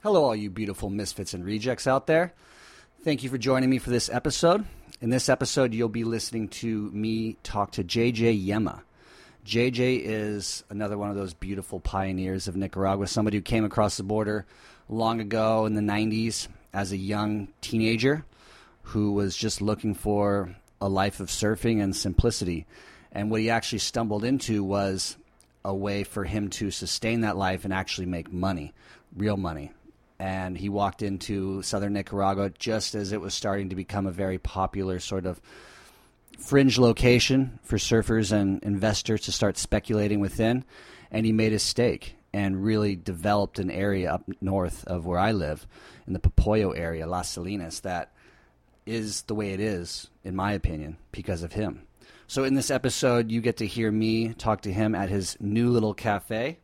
Hello, all you beautiful misfits and rejects out there. Thank you for joining me for this episode. In this episode, you'll be listening to me talk to JJ Yema. JJ is another one of those beautiful pioneers of Nicaragua, somebody who came across the border long ago in the 90s as a young teenager who was just looking for a life of surfing and simplicity. And what he actually stumbled into was a way for him to sustain that life and actually make money, real money. And he walked into southern Nicaragua just as it was starting to become a very popular sort of fringe location for surfers and investors to start speculating within. And he made his stake and really developed an area up north of where I live in the Popoyo area, Las Salinas, that is the way it is, in my opinion, because of him. So, in this episode, you get to hear me talk to him at his new little cafe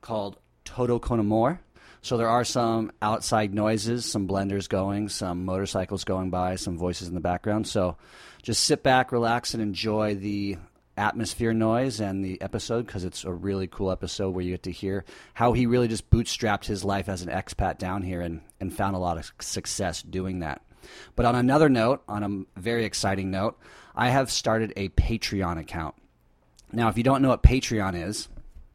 called Todo Con Amor. So, there are some outside noises, some blenders going, some motorcycles going by, some voices in the background. So, just sit back, relax, and enjoy the atmosphere noise and the episode because it's a really cool episode where you get to hear how he really just bootstrapped his life as an expat down here and, and found a lot of success doing that. But on another note, on a very exciting note, I have started a Patreon account. Now, if you don't know what Patreon is,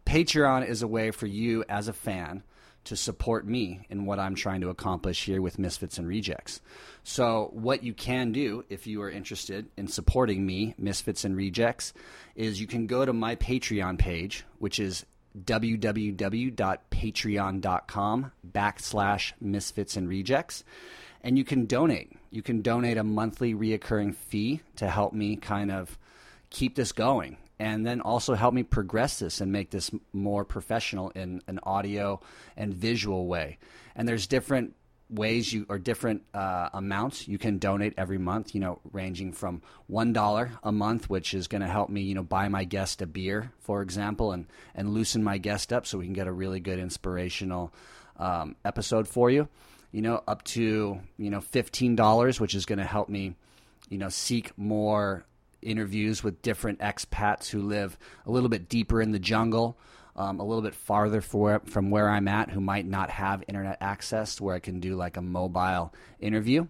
Patreon is a way for you as a fan to support me in what I'm trying to accomplish here with Misfits and Rejects. So, what you can do if you are interested in supporting me, Misfits and Rejects, is you can go to my Patreon page, which is www.patreon.com backslash misfits and rejects and you can donate you can donate a monthly reoccurring fee to help me kind of keep this going and then also help me progress this and make this more professional in an audio and visual way. And there's different ways you or different uh, amounts you can donate every month you know ranging from one dollar a month which is going to help me you know buy my guest a beer for example and and loosen my guest up so we can get a really good inspirational um, episode for you you know up to you know $15 which is going to help me you know seek more interviews with different expats who live a little bit deeper in the jungle, um, a little bit farther for, from where I'm at, who might not have internet access, where I can do like a mobile interview,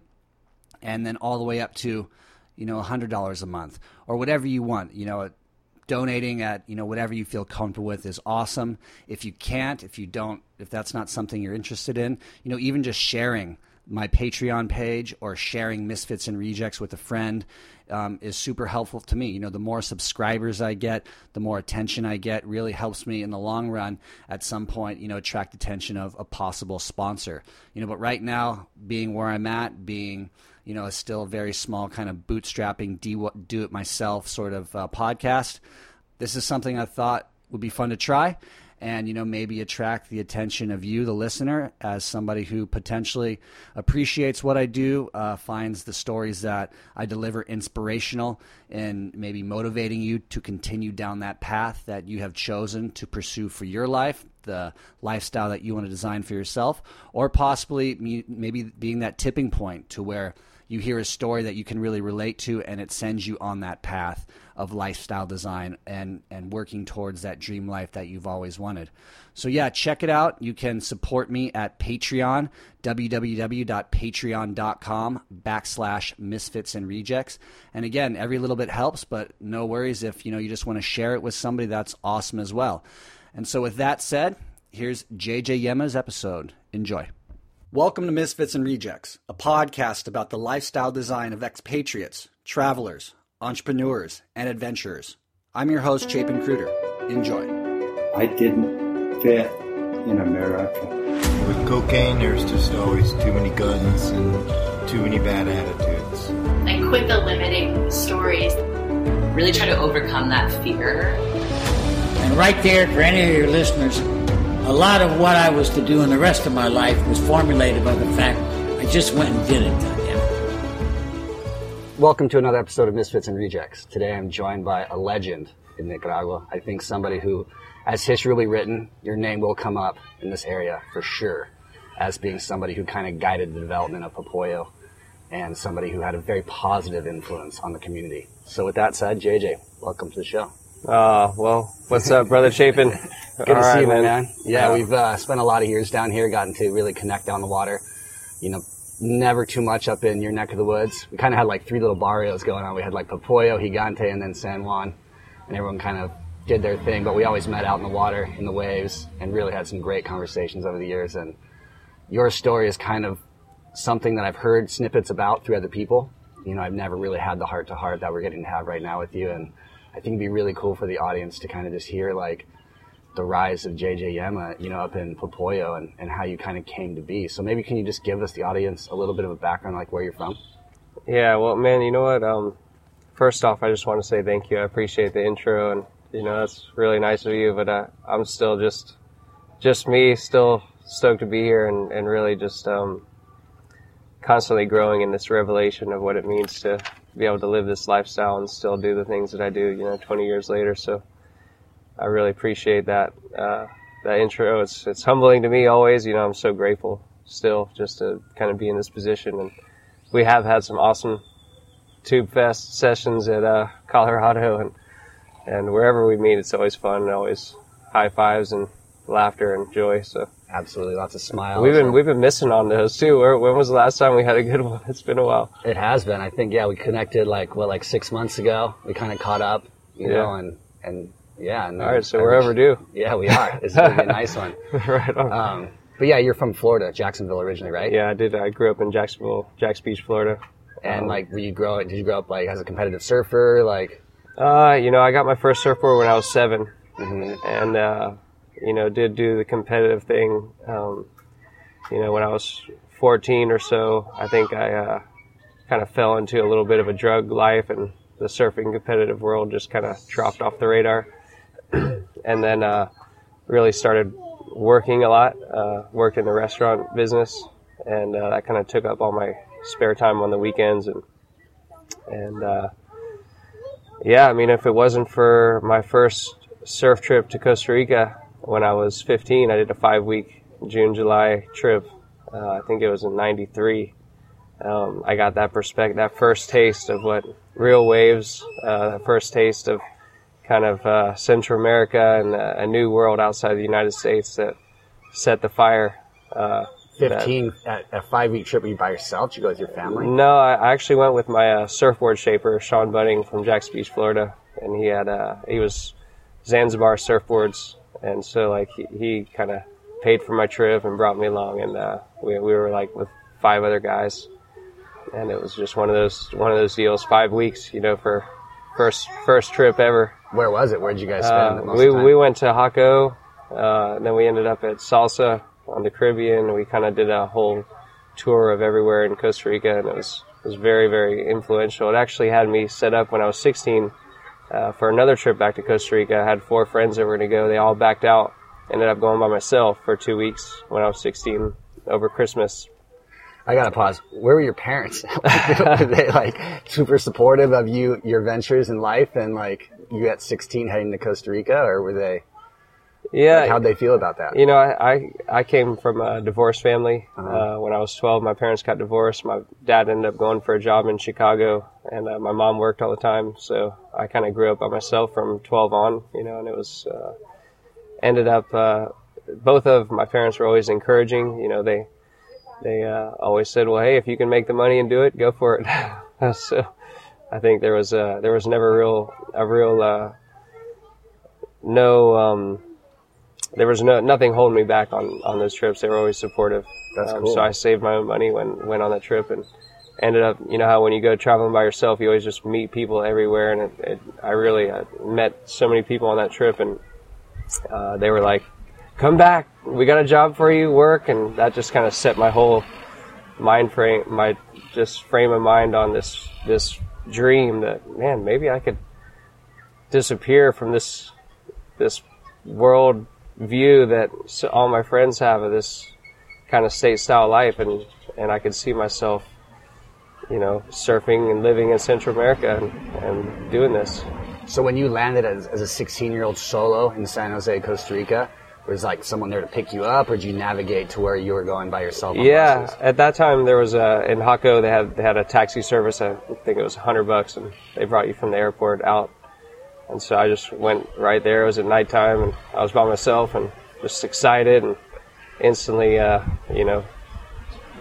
and then all the way up to, you know, hundred dollars a month or whatever you want. You know, donating at you know whatever you feel comfortable with is awesome. If you can't, if you don't, if that's not something you're interested in, you know, even just sharing my Patreon page or sharing Misfits and Rejects with a friend um, is super helpful to me. You know, the more subscribers I get, the more attention I get, really helps me in the long run at some point, you know, attract attention of a possible sponsor. You know, but right now, being where I'm at, being, you know, still a still very small kind of bootstrapping, do it myself sort of uh, podcast, this is something I thought would be fun to try and you know maybe attract the attention of you the listener as somebody who potentially appreciates what i do uh, finds the stories that i deliver inspirational and maybe motivating you to continue down that path that you have chosen to pursue for your life the lifestyle that you want to design for yourself or possibly maybe being that tipping point to where you hear a story that you can really relate to and it sends you on that path of lifestyle design and and working towards that dream life that you've always wanted. So yeah, check it out. You can support me at Patreon, www.patreon.com backslash misfits and rejects. And again, every little bit helps, but no worries if you know you just want to share it with somebody, that's awesome as well. And so with that said, here's JJ Yema's episode. Enjoy. Welcome to Misfits and Rejects, a podcast about the lifestyle design of expatriates, travelers, entrepreneurs, and adventurers. I'm your host, Chapin Cruder. Enjoy. I didn't fit in America. With cocaine, there's just always too many guns and too many bad attitudes. I quit the limiting stories. Really try to overcome that fear. And right there, for any of your listeners, a lot of what I was to do in the rest of my life was formulated by the fact I just went and did it. Welcome to another episode of Misfits and Rejects. Today I'm joined by a legend in Nicaragua. I think somebody who, as history will be written, your name will come up in this area for sure as being somebody who kind of guided the development of Popoyo and somebody who had a very positive influence on the community. So with that said, JJ, welcome to the show. Uh, well, what's up, brother Chapin? Good to see you, man. Yeah, we've uh, spent a lot of years down here, gotten to really connect down the water. You know, never too much up in your neck of the woods. We kind of had like three little barrios going on. We had like Popoyo, Gigante, and then San Juan, and everyone kind of did their thing. But we always met out in the water, in the waves, and really had some great conversations over the years. And your story is kind of something that I've heard snippets about through other people. You know, I've never really had the heart to heart that we're getting to have right now with you, and I think it'd be really cool for the audience to kind of just hear like the rise of JJ Yema, you know, up in Popoyo and, and how you kind of came to be. So maybe can you just give us the audience a little bit of a background, like where you're from? Yeah, well, man, you know what? Um, first off, I just want to say thank you. I appreciate the intro, and you know that's really nice of you. But uh, I'm still just, just me, still stoked to be here, and, and really just um, constantly growing in this revelation of what it means to be able to live this lifestyle and still do the things that I do. You know, 20 years later, so I really appreciate that uh, that intro. It's it's humbling to me always. You know, I'm so grateful still just to kind of be in this position. And we have had some awesome Tube Fest sessions at uh, Colorado, and and wherever we meet, it's always fun and always high fives and laughter and joy. So Absolutely, lots of smiles. we've been we've been missing on those too. Where, when was the last time we had a good one? It's been a while. It has been. I think yeah, we connected like what like six months ago. We kind of caught up, you know, Yeah. and and yeah. All right, so I we're wish- overdue. Yeah, we are. This is gonna be a nice one. right on. Um, but yeah, you're from Florida, Jacksonville originally, right? yeah, I did. I grew up in Jacksonville, Jacks Beach, Florida. And Um, like, were you grow? Did you grow up like as a competitive surfer? Like, Uh, you know, I got my first surfboard when I was 7 Mhm. and uh, you know, did do the competitive thing. Um, you know, when I was 14 or so, I think I uh, kind of fell into a little bit of a drug life, and the surfing competitive world just kind of dropped off the radar. and then uh, really started working a lot. Uh, worked in the restaurant business, and uh, that kind of took up all my spare time on the weekends, and and uh, yeah, I mean, if it wasn't for my first surf trip to Costa Rica when I was 15, I did a five week June July trip. Uh, I think it was in '93. Um, I got that perspective, that first taste of what real waves, uh, first taste of kind of uh, Central America and uh, a new world outside the United States that set the fire. Uh, that- fifteen at a five week trip. Were you by yourself? Did you go with your family? no, I actually went with my uh, surfboard shaper, Sean Budding from Jacks Beach, Florida, and he had uh, he was Zanzibar surfboards, and so like he, he kind of paid for my trip and brought me along, and uh, we we were like with five other guys, and it was just one of those one of those deals, five weeks, you know, for first first trip ever. Where was it? Where'd you guys spend Uh, most we time? we went to Jaco, uh, then we ended up at Salsa on the Caribbean. We kind of did a whole tour of everywhere in Costa Rica, and it was was very very influential. It actually had me set up when I was 16 uh, for another trip back to Costa Rica. I had four friends that were going to go. They all backed out. Ended up going by myself for two weeks when I was 16 over Christmas. I gotta pause. Where were your parents? were they like super supportive of you, your ventures in life, and like you at 16 heading to Costa Rica, or were they? Yeah, Like, how'd they feel about that? You know, I, I, I came from a divorced family. uh Uh-huh. when I was 12, my parents got divorced. My dad ended up going for a job in Chicago, and uh, my mom worked all the time. So I kind of grew up by myself from 12 on, you know, and it was, uh, ended up, uh, both of my parents were always encouraging. You know, they, they uh, always said, well, hey, if you can make the money and do it, go for it. so I think there was, uh, there was never real, a real, uh, no, um, there was no nothing holding me back on on those trips. They were always supportive. That's Um, cool. So I saved my own money when went on that trip and ended up. You know how when you go traveling by yourself, you always just meet people everywhere, and it, it, I really uh, met so many people on that trip, and uh, they were like, "Come back, we got a job for you, work," and that just kind of set my whole mind frame, my just frame of mind on this this dream that man, maybe I could disappear from this this world view that all my friends have of this kind of state style life and and I could see myself you know surfing and living in Central America and, and doing this. So when you landed as, as a 16 year old solo in San Jose, Costa Rica, was like someone there to pick you up, or did you navigate to where you were going by yourself? On yeah buses? at that time there was a in Jaco they had they had a taxi service I think it was 100 bucks and they brought you from the airport out and so I just went right there. It was at nighttime, and I was by myself, and just excited, and instantly, uh, you know,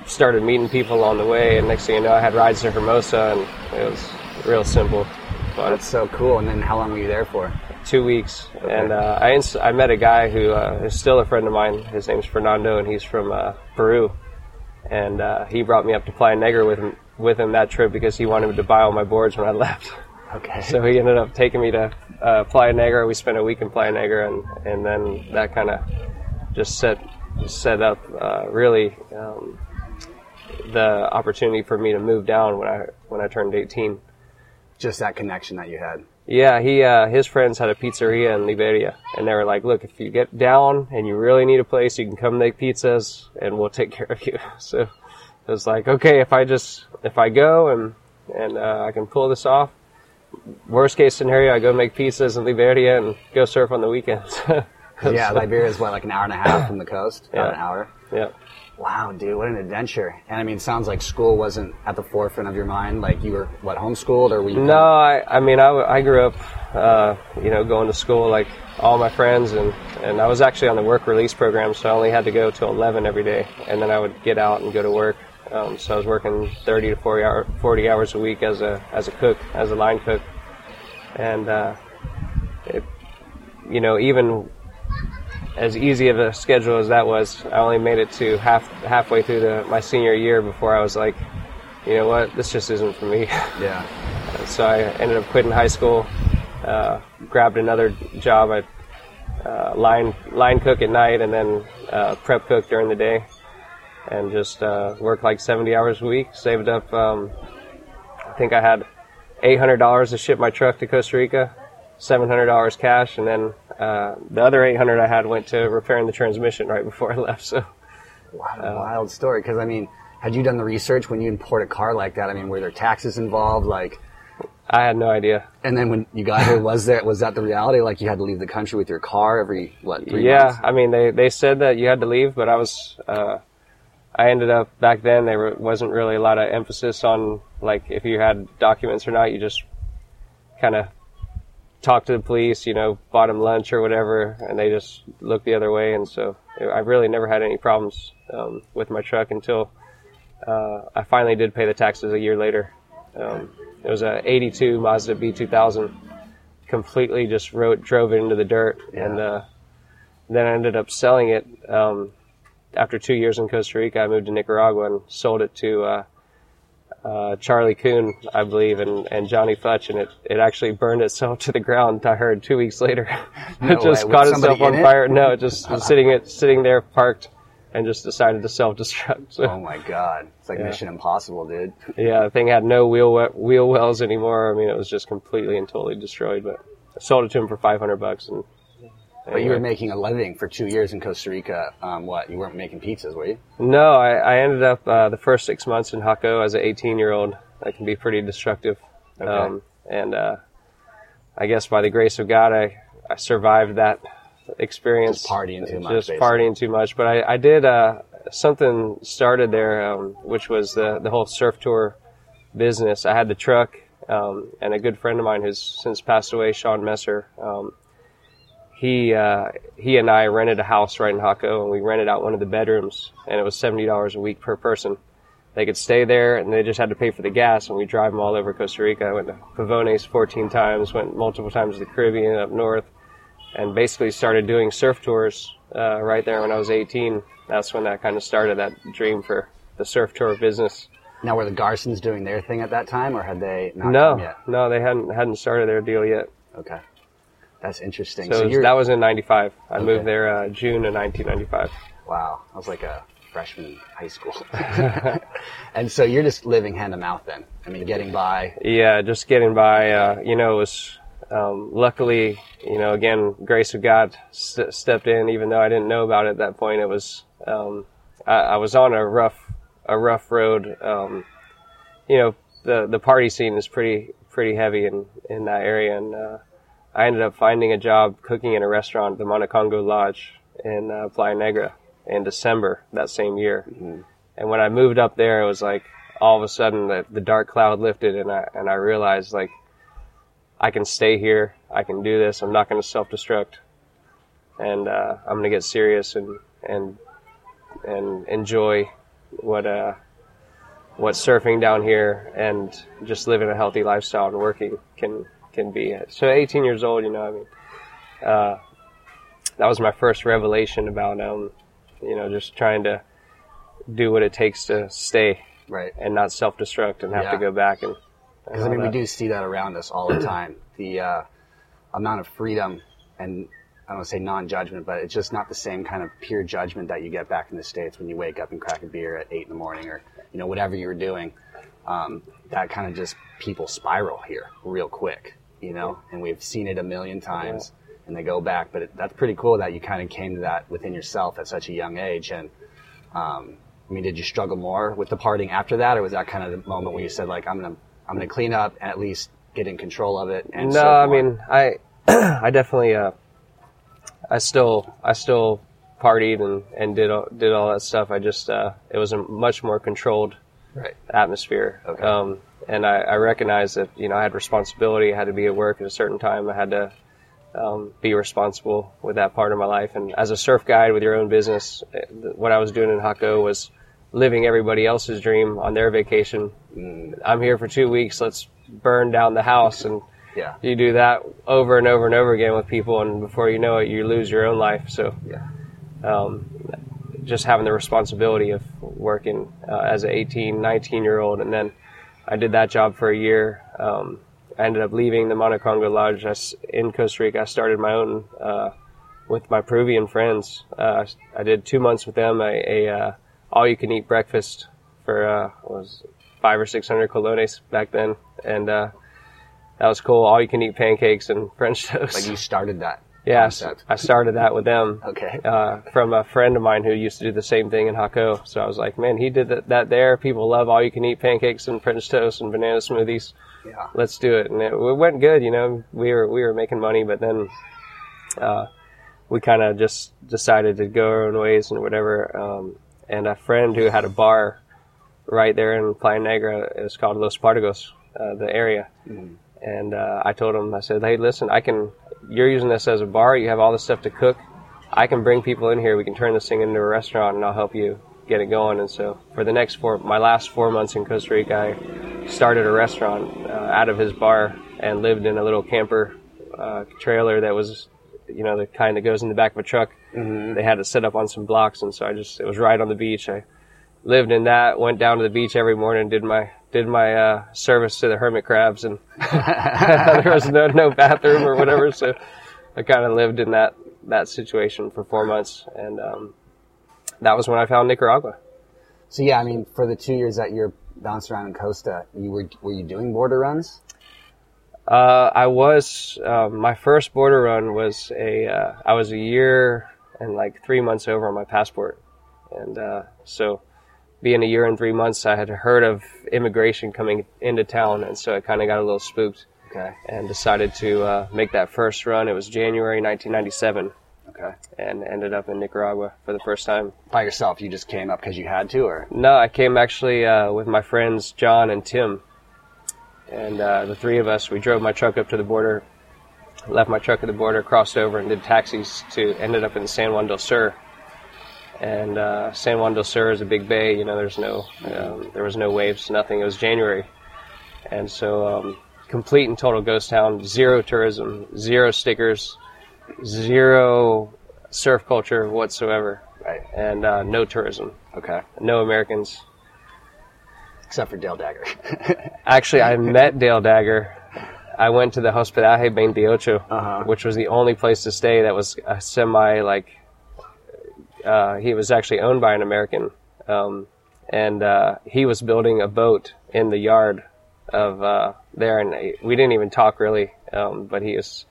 started meeting people along the way. And next thing you know, I had rides to Hermosa, and it was real simple. But That's so cool. And then how long were you there for? two weeks, and uh, I ins- I met a guy who uh, is still a friend of mine. His name's Fernando, and he's from uh, Peru, and uh, he brought me up to Playa Negra with him with him that trip because he wanted to buy all my boards when I left. Okay. So he ended up taking me to uh, Playa Negra. We spent a week in Playa Negra, and and then that kind of just set set up uh, really um, the opportunity for me to move down when I when I turned 18. Just that connection that you had. Yeah, he uh, his friends had a pizzeria in Liberia, and they were like, "Look, if you get down and you really need a place, you can come make pizzas, and we'll take care of you." So it was like, okay, if I just if I go and and uh, I can pull this off, worst case scenario, I go make pizzas in Liberia and go surf on the weekends. Yeah, Liberia is what, like an hour and a half from the coast? Yeah. an hour? yeah. Wow, dude, what an adventure. And I mean, sounds like school wasn't at the forefront of your mind. Like you were, what, homeschooled or were you? No, I, I mean, I grew up, uh, you know, going to school like all my friends, and, and I was actually on the work release program, so I only had to go till 11 every day, and then I would get out and go to work. Um, so I was working 30 to 40, hour, 40 hours a week as a as a cook, as a line cook, and uh, it, you know, even as easy of a schedule as that was, I only made it to half halfway through the, my senior year before I was like, you know what, this just isn't for me. Yeah. so I ended up quitting high school, uh, grabbed another job at uh, line line cook at night, and then uh, prep cook during the day, and just uh, worked like 70 hours a week. Saved up, um, I think I had $800 to ship my truck to Costa Rica, $700 cash, and then uh, the other 800 I had went to repairing the transmission right before I left. So What a wild story. Because I mean, had you done the research when you import a car like that? I mean, were there taxes involved? Like, I had no idea. and then when you got here, was there was that the reality? Like you had to leave the country with your car every what three yeah, months? I mean they they said that you had to leave, but I was uh, I ended up back then there wasn't really a lot of emphasis on like if you had documents or not. You just kind of talked to the police, you know, bought them lunch or whatever, and they just looked the other way. And so I really never had any problems um, with my truck until uh, I finally did pay the taxes a year later. Um, it was a '82 Mazda B2000. Completely just rode, drove it into the dirt, and uh, then I ended up selling it. Um, after two years in Costa Rica, I moved to Nicaragua and sold it to uh, uh, Charlie Coon, I believe, and, and Johnny Futch, and it, it actually burned itself to the ground. I heard two weeks later, No it just way. caught itself on it? fire. No, it just was sitting it sitting there parked, and just decided to self destruct. So Oh my god, it's like Mission Impossible, dude. yeah, the thing had no wheel wheel wells anymore. I mean, it was just completely and totally destroyed. But I sold it to him for five hundred bucks, and But you were making a living for two years in Costa Rica. Um, what? You weren't making pizzas, were you? No, I, I ended up uh, the first six months in Jaco as an 18 year old. That can be pretty destructive. Okay. Um, and uh, I guess by the grace of God, I, I survived that experience. Just partying too much, Just basically. partying too much. But I, I did uh, something started there, um, which was the, the whole surf tour business. I had the truck, um, and a good friend of mine who's since passed away, Sean Messer. He uh, he and I rented a house right in Jaco, and we rented out one of the bedrooms, and it was seventy dollars a week per person. They could stay there, and they just had to pay for the gas, and we drive them all over Costa Rica. I went to Pavones 14 times, went multiple times to the Caribbean, up north, and basically started doing surf tours uh, right there when I was 18. That's when that kind of started that dream for the surf tour business. Now, were the Garsons doing their thing at that time, or had they not no, no, they hadn't hadn't started their deal yet. Okay, that's interesting. So, it that was in '95. I Okay. moved there uh, June of 1995. wow. I was like a freshman in high school, and so you're just living hand to mouth then. I mean, getting by. Yeah, just getting by. Uh, you know, it was um, luckily, you know, again, grace of God st- stepped in, even though I didn't know about it at that point. It was um, I, I was on a rough a rough road. Um, you know, the the party scene is pretty pretty heavy in in that area, and uh, I ended up finding a job cooking in a restaurant, the Monacongo Lodge in uh, Playa Negra, in December that same year. And when I moved up there, it was like all of a sudden the, the dark cloud lifted, and I and I realized like I can stay here. I can do this. I'm not going to self destruct, and uh, I'm going to get serious and and and enjoy what uh what surfing down here and just living a healthy lifestyle and working can can be. So 18 years old, you know, I mean, uh, that was my first revelation about um, you know, just trying to do what it takes to stay Right. and not self destruct and have Yeah. to go back and. Because I mean, we do see that around us all the time. The uh, amount of freedom and I don't want to say non-judgment, but it's just not the same kind of pure judgment that you get back in the states when you wake up and crack a beer at eight in the morning, or you know whatever you were doing. Um, that kind of just people spiral here real quick, you know, and we've seen it a million times, and they go back. But it, that's pretty cool that you kind of came to that within yourself at such a young age. And um, I mean, did you struggle more with the parting after that, or was that kind of the moment where you said like, I'm gonna I'm gonna clean up and at least get in control of it? And no, surf I mean, I, I definitely, uh, I still, I still partied and, and did all, did all that stuff. I just, uh, it was a much more controlled right. atmosphere. Okay. Um, and I, I recognized that, you know, I had responsibility. I had to be at work at a certain time. I had to, um, be responsible with that part of my life. And as a surf guide with your own business, eh, what I was doing in Jaco was living everybody else's dream on their vacation. I'm here for two weeks. Let's burn down the house and Yeah. you do that over and over and over again with people, and before you know it, you lose your own life. So, Yeah. um, just having the responsibility of working uh, as an 18, 19 year old, and then I did that job for a year. Um, I ended up leaving the Monocongo Lodge I in Costa Rica. I started my own uh, with my Peruvian friends. Uh, I did two months with them, a, a uh, all you can eat breakfast for uh, was five or six hundred colones back then, and uh, that was cool. All you can eat pancakes and French toast. Like you started that. Yes, concept. I started that with them. Okay. Uh, from a friend of mine who used to do the same thing in Jaco. So I was like, man, he did that, that there. People love all you can eat pancakes and French toast and banana smoothies. Yeah. Let's do it. And it, it went good. You know, we were we were making money, but then uh, we kind of just decided to go our own ways and whatever. Um, and a friend who had a bar right there in Playa Negra, it was called Los Pargos, uh, the area. And uh, I told him, I said, hey, listen, I can. You're using this as a bar. You have all this stuff to cook. I can bring people in here. We can turn this thing into a restaurant, and I'll help you get it going. And so, for the next four, my last four months in Costa Rica, I started a restaurant uh, out of his bar and lived in a little camper uh, trailer that was, you know, the kind that goes in the back of a truck. They had it set up on some blocks, and so I just it was right on the beach. I lived in that. Went down to the beach every morning. Did my did my uh, service to the hermit crabs, and there was no no bathroom or whatever. So I kind of lived in that that situation for four months, and um, that was when I found Nicaragua. So yeah, I mean, for the two years that you're bouncing around in Costa, you were were you doing border runs? Uh, I was um, my first border run was a uh, I was a year and like three months over on my passport, and uh, so being a year and three months, I had heard of immigration coming into town, and so I kind of got a little spooked Okay. and decided to uh, make that first run. It was January 1997, Okay. and ended up in Nicaragua for the first time. By yourself, you just came up because you had to, or No, I came actually uh, with my friends John and Tim, and uh, the three of us. We drove my truck up to the border, left my truck at the border, crossed over, and did taxis to ended up in San Juan del Sur. And uh, San Juan del Sur is a big bay. You know, there's no um, there was no waves, nothing. It was January, and so um, complete and total ghost town. Zero tourism, zero stickers, zero surf culture whatsoever, right? and uh, no tourism Okay. no Americans. Except for Dale Dagger. Actually, I met Dale Dagger. I went to the Hospedaje 28, Uh-huh. which was the only place to stay that was a semi like. Uh, he was actually owned by an American, um, and uh, he was building a boat in the yard of uh, there, and we didn't even talk really. Um, but he was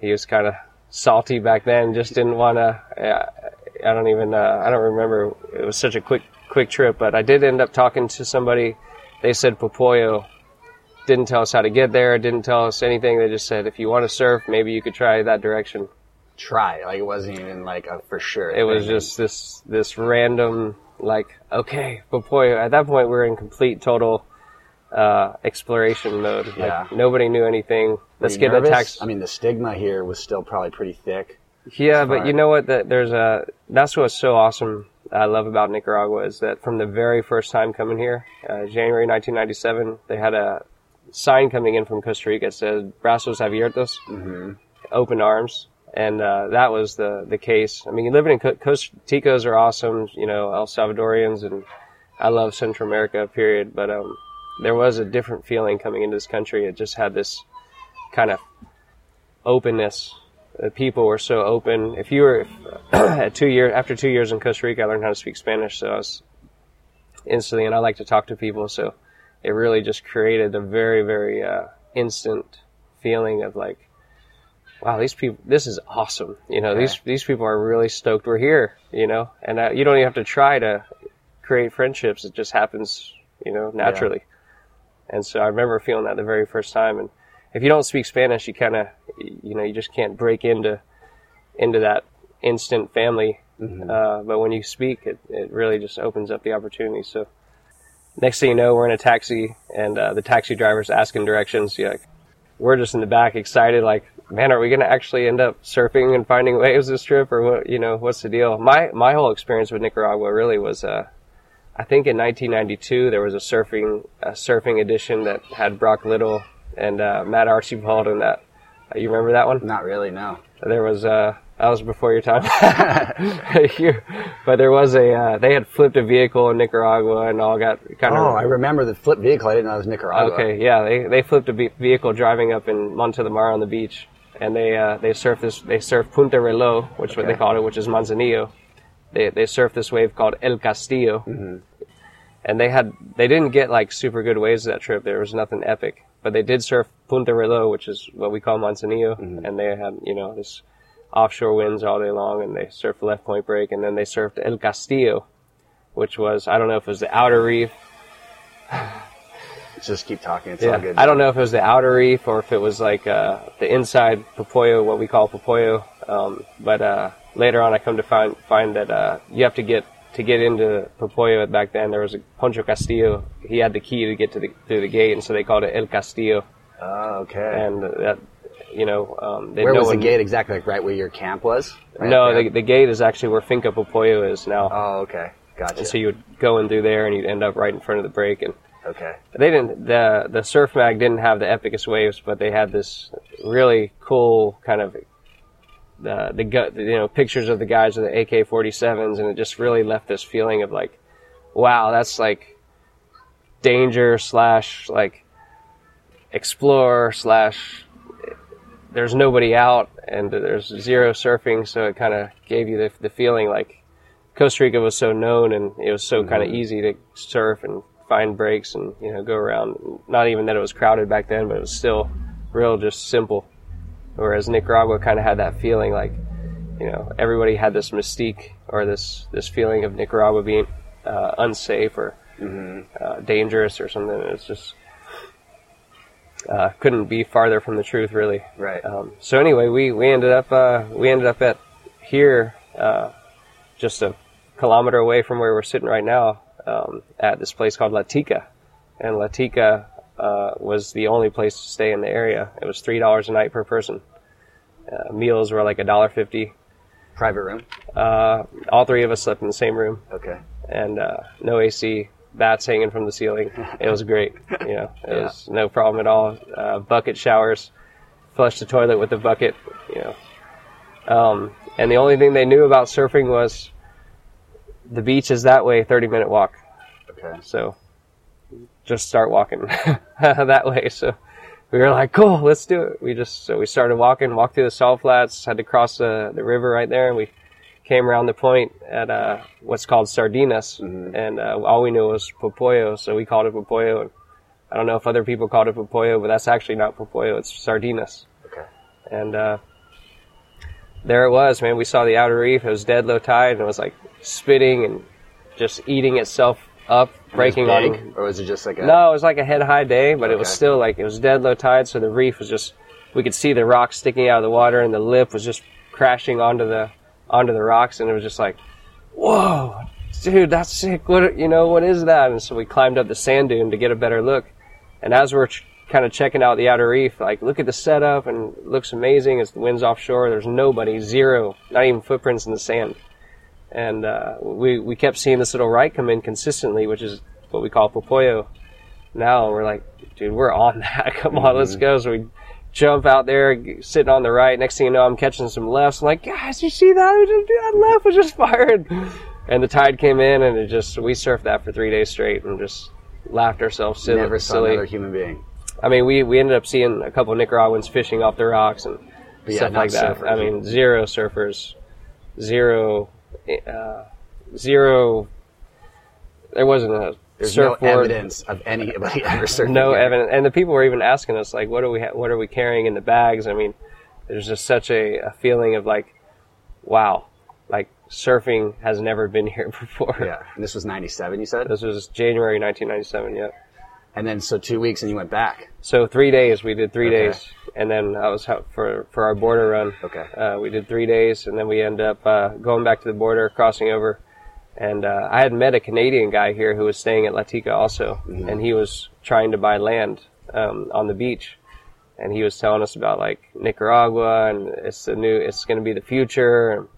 he was kind of salty back then. Just didn't want to. I don't even. Uh, I don't remember. It was such a quick quick trip, but I did end up talking to somebody. They said Popoyo. Didn't tell us how to get there. Didn't tell us anything. They just said if you want to surf, maybe you could try that direction. Try like it wasn't even like a for sure. It was just this this random like okay but boy, At that point, we were in complete total uh, exploration mode. Like, Yeah. nobody knew anything. Let's get in a nervous? taxi. I mean, the stigma here was still probably pretty thick. Yeah, but you know what? That there's a that's what's so awesome. I love about Nicaragua is that from the very first time coming here, uh, January 1997, they had a sign coming in from Costa Rica that said "Brazos abiertos," open arms, and uh, that was the the case. I mean, living in Co- Costa Ticos are awesome, you know, El Salvadorians, and I love Central America. Period. But um, there was a different feeling coming into this country. It just had this kind of openness. The people were so open. If you were at two year after two years in Costa Rica, I learned how to speak Spanish, so I was instantly, and I like to talk to people, so it really just created a very, very uh, instant feeling of like, wow, these people, this is awesome. You know, these these people are really stoked we're here. You know, and uh, you don't even have to try to create friendships; it just happens, you know, naturally. And so I remember feeling that the very first time. And if you don't speak Spanish, you kind of, you know, you just can't break into into that instant family. Uh, but when you speak, it, it really just opens up the opportunity. So next thing you know, we're in a taxi, and uh, the taxi driver's asking directions. You're like, we're just in the back, excited, like, man, are we going to actually end up surfing and finding waves this trip, or what? You know, what's the deal? My my whole experience with Nicaragua really was. Uh, I think in 1992 there was a surfing a surfing edition that had Brock Little and uh, Matt Archibald in that. Uh, you remember that one? Not really, no. There was uh, that was before your time. But there was a uh, they had flipped a vehicle in Nicaragua and all got kind of Oh, I remember the flip vehicle. I didn't know it was Nicaragua. Okay, yeah, they they flipped a ve- vehicle driving up in Monte de Mar on the beach, and they uh, they surfed this they surfed Punta Relo, which is what they call it, which is Manzanillo. They they surfed this wave called El Castillo, and they had they didn't get like super good waves that trip. There was nothing epic, but they did surf Punta Relo, which is what we call Manzanillo, and they had you know this offshore winds all day long, and they surfed left point break, and then they surfed El Castillo, which was I don't know if it was the outer reef Just keep talking. It's all yeah, good. I don't know if it was the outer reef or if it was like uh, the inside Popoyo, what we call Popoyo. Um, but uh, later on, I come to find find that uh, you have to get to get into Popoyo back then. There was a Poncho Castillo. He had the key to get to the through the gate, and so they called it El Castillo. Oh, okay. And that, you know, um, they where was the gate exactly? Like right where your camp was? Right No, the, the gate is actually where Finca Popoyo is now. Oh, okay. Gotcha. And so you would go in through there, and you'd end up right in front of the break, and okay. they didn't the the surf mag didn't have the epicest waves but they had this really cool kind of the the you know pictures of the guys with the AK-47s and it just really left this feeling of like wow that's like danger slash like explore slash there's nobody out and there's zero surfing so it kind of gave you the, the feeling like Costa Rica was so known and it was so kind of mm-hmm. easy to surf and find breaks and you know go around. Not even that it was crowded back then, but it was still real just simple. Whereas Nicaragua kind of had that feeling like you know everybody had this mystique or this this feeling of Nicaragua being uh, unsafe or uh, dangerous or something. It's just uh, couldn't be farther from the truth, really. Right. Um, so anyway, we, we ended up uh, we ended up at here, uh, just a kilometer away from where we're sitting right now, um, at this place called Latika, and Latika uh, was the only place to stay in the area. It was three dollars a night per person. Uh, meals were like a dollar fifty. Private room. Uh, all three of us slept in the same room, Okay. and uh, no AC, bats hanging from the ceiling. It was great. You know, it was no problem at all. Uh, bucket showers, flush the toilet with the bucket. You know, um, and the only thing they knew about surfing was the beach is that way, thirty minute walk. Okay. So just start walking that way. So we were like, cool, let's do it. We just, so we started walking, walked through the salt flats, had to cross the, the river right there, and we came around the point at uh, what's called Sardinas, and uh, all we knew was Popoyo, so we called it Popoyo. And I don't know if other people called it Popoyo, but that's actually not Popoyo, it's Sardinas. Okay. And uh, there it was, man. We saw the outer reef. It was dead low tide, and it was like spitting and just eating itself up, breaking on. big, or was it just like a? No, it was like a head high day, but it was still like it was dead low tide, so the reef was just we could see the rocks sticking out of the water, and the lip was just crashing onto the onto the rocks, and it was just like, whoa, dude, that's sick. What you know? What is that? And so we climbed up the sand dune to get a better look, And as we're kind of checking out the outer reef, like look at the setup and it looks amazing. As the wind's offshore, there's nobody, zero, not even footprints in the sand. And uh, we we kept seeing this little right come in consistently, which is what we call popoyo. Now and we're like, dude, we're on that. Come on, let's go. So we jump out there, sitting on the right. Next thing you know, I'm catching some lefts. I'm like, guys, you see that? Just- That left was just fired. And the tide came in, and it just we surfed that for three days straight, and just laughed ourselves silly. Never saw silly. another human being. I mean, we we ended up seeing a couple of Nicaraguans fishing off the rocks and yeah, stuff like that. surfers. I mean, zero surfers, zero, uh, zero. There wasn't a There's no evidence of anybody ever surfing. no here. evidence, and the people were even asking us like, "What are we? Ha- what are we carrying in the bags?" I mean, there's just such a, a feeling of like, "Wow, like surfing has never been here before." Yeah, and this was '97. You said, This was January 1997. Yeah. And then so two weeks, and you went back. So three days. We did three Okay. days, and then I was for for our border run. Okay. Uh, we did three days, and then we end up uh, going back to the border, crossing over. And uh, I had met a Canadian guy here who was staying at Latika also, and he was trying to buy land um, on the beach, and he was telling us about like Nicaragua and it's the new, it's going to be the future, and,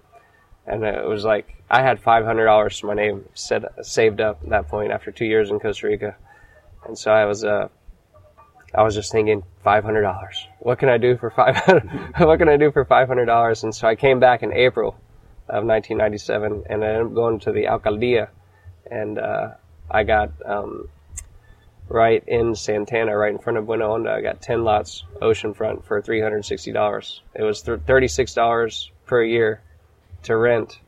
and it was like I had five hundred dollars to my name set, saved up at that point after two years in Costa Rica, and so I was uh, I was just thinking five hundred dollars. What can I do for five hundred? what can I do for five hundred dollars? And so I came back in April of 1997, and I ended up going to the alcaldía, and uh, I got um, right in Santana, right in front of Buena Onda. I got ten lots oceanfront for three hundred sixty dollars. It was th- thirty six dollars per year to rent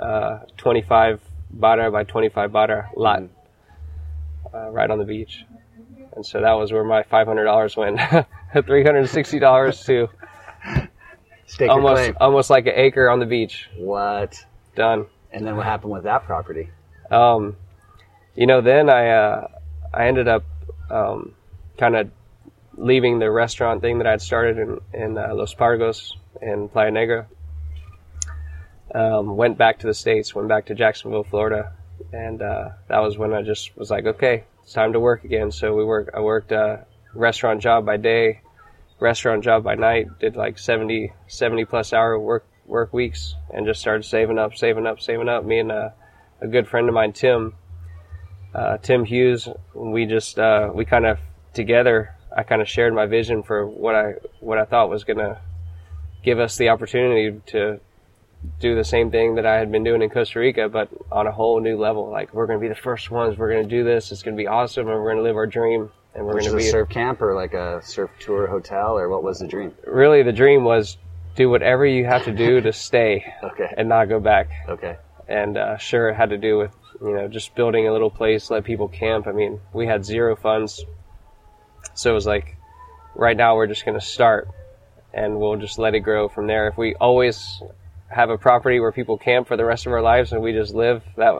uh, twenty five vara by twenty five vara lot uh, right on the beach and so that was where my five hundred dollars went. Three hundred and sixty dollars to Stake almost almost like an acre on the beach. What? Done. And then what happened with that property? Um, you know, then I uh, I ended up um, kind of leaving the restaurant thing that I had started in in uh, Los Pargos in Playa Negra. Um, went back to the states, went back to Jacksonville, Florida, and uh, that was when I just was like, okay, it's time to work again. So we work. I worked a restaurant job by day, restaurant job by night. Did like 70, 70 plus hour work work weeks, and just started saving up, saving up, saving up. Me and uh, a good friend of mine, Tim, uh, Tim Hughes. We just uh, we kind of together. I kind of shared my vision for what I what I thought was gonna give us the opportunity to do the same thing that I had been doing in Costa Rica, but on a whole new level. Like we're gonna be the first ones. We're gonna do this. It's gonna be awesome, and we're gonna live our dream. And we're gonna a surf camp or like a surf tour hotel or what was the dream? really the dream was do whatever you have to do to stay Okay. and not go back. Okay. and uh, sure it had to do with you know just building a little place let people camp i mean we had zero funds so it was like right now we're just going to start and we'll just let it grow from there if we always have a property where people camp for the rest of our lives and we just live that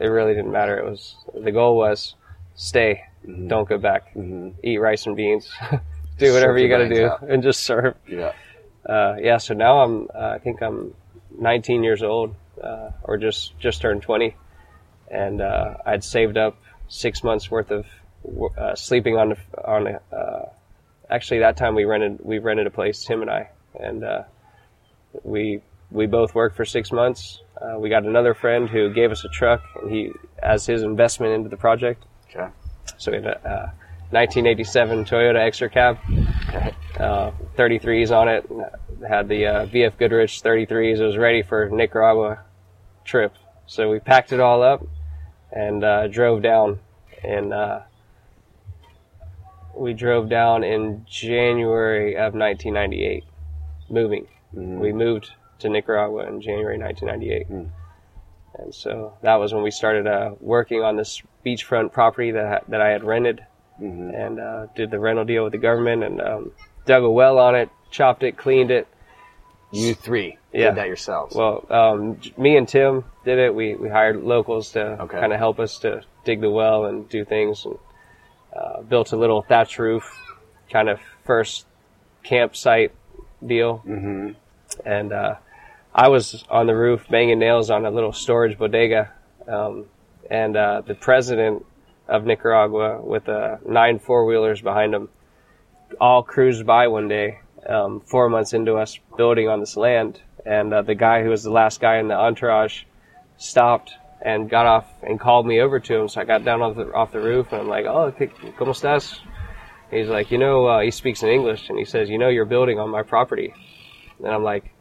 it really didn't matter. It was the goal was stay don't go back. Eat rice and beans. Do whatever you got to do out. and just serve. Yeah. uh, yeah, so now I'm, uh, I think I'm 19 years old, uh, or just, just turned 20. And, uh, I'd saved up six months worth of, uh, sleeping on, the- on, uh, actually that time we rented, we rented a place, Tim and I, and, uh, we, we both worked for six months. Uh, we got another friend who gave us a truck and he, as his investment into the project. Okay. So we had a, uh, 1987 Toyota Extra Cab, uh, 33s on it. Had the uh, BF Goodrich 33s. It was ready for Nicaragua trip. So we packed it all up and uh, drove down. And uh, we drove down in January of 1998, moving. We moved to Nicaragua in January 1998. And so that was when we started uh, working on this beachfront property that I, that I had rented, and uh, did the rental deal with the government, and um, dug a well on it, chopped it, cleaned it. You three Yeah. did that yourselves. Well, um, me and Tim did it. We we hired locals to Okay. kind of help us to dig the well and do things, and uh, built a little thatch roof, kind of first campsite deal. Mm-hmm. And uh, I was on the roof banging nails on a little storage bodega, um, and uh, the president of Nicaragua with uh, nine four wheelers behind him all cruised by one day, um, four months into us building on this land, and uh, the guy who was the last guy in the entourage stopped and got off and called me over to him. So I got down off the off the roof and I'm like, "Oh, ¿qué- cómo estás?" He's like, "You know," uh, he speaks in English and he says, "You know, you're building on my property," and I'm like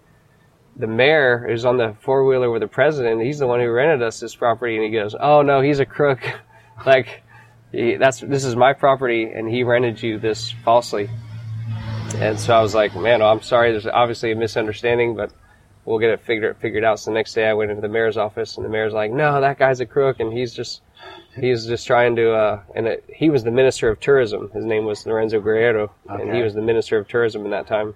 the mayor is on the four wheeler with the president. He's the one who rented us this property, and he goes, "Oh no, he's a crook. like he, that's this is my property, and he rented you this falsely." And so I was like, "Man, well, I'm sorry. There's obviously a misunderstanding, but we'll get it figured figured out." So the next day, I went into the mayor's office, and the mayor's like, "No, that guy's a crook, and he's just." He's just trying to, uh, and it, he was the minister of tourism. His name was Lorenzo Guerrero, and he was the minister of tourism in that time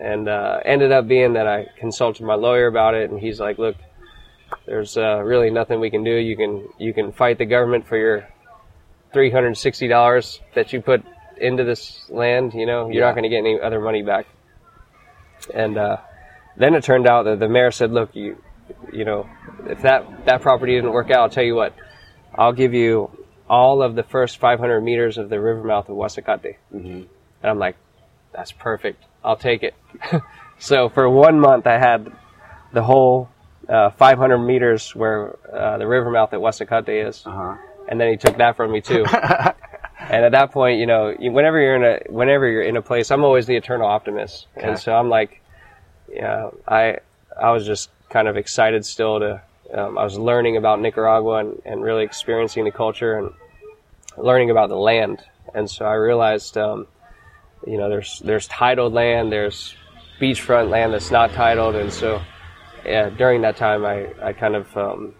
and uh, ended up being that I consulted my lawyer about it, and he's like, "Look, there's uh, really nothing we can do. You can you can fight the government for your three hundred sixty dollars that you put into this land. You know, you're Yeah. not going to get any other money back." And uh, then it turned out that the mayor said, "Look, you you know, if that that property didn't work out, I'll tell you what, I'll give you." All of the first 500 meters of the river mouth of Guasacate. And I'm like, that's perfect. I'll take it. so for one month, I had the whole uh, 500 meters where uh, the river mouth at Guasacate is, Uh-huh. and then he took that from me too. and at that point, you know, whenever you're in a whenever you're in a place, I'm always the eternal optimist, Okay. and so I'm like, yeah, I I was just kind of excited still to. Um, I was learning about Nicaragua and, and really experiencing the culture and learning about the land, and so I realized. Um, you know, there's there's titled land, there's beachfront land that's not titled, and so yeah, during that time, I I kind of um,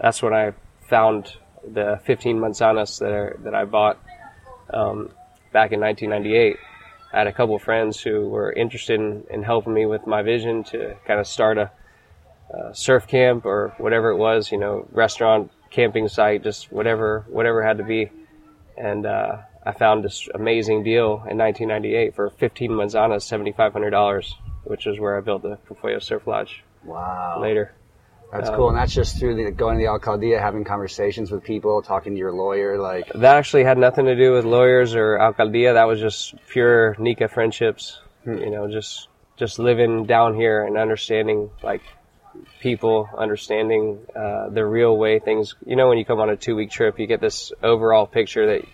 that's when I found the 15 manzanas that are, that I bought um, back in 1998. I had a couple of friends who were interested in, in helping me with my vision to kind of start a, uh surf camp or whatever it was, you know, restaurant, camping site, just whatever whatever had to be and uh, I found this amazing deal in 1998 for 15 manzanas, $7,500, which is where I built the Popoyo Surf Lodge Wow. later. That's Um, cool. And that's just through the, going to the alcaldía, having conversations with people, talking to your lawyer. Like, That actually had nothing to do with lawyers or alcaldía. That was just pure Nica friendships. You know, just just living down here and understanding like people, understanding uh, the real way things. You know, when you come on a two week trip, you get this overall picture that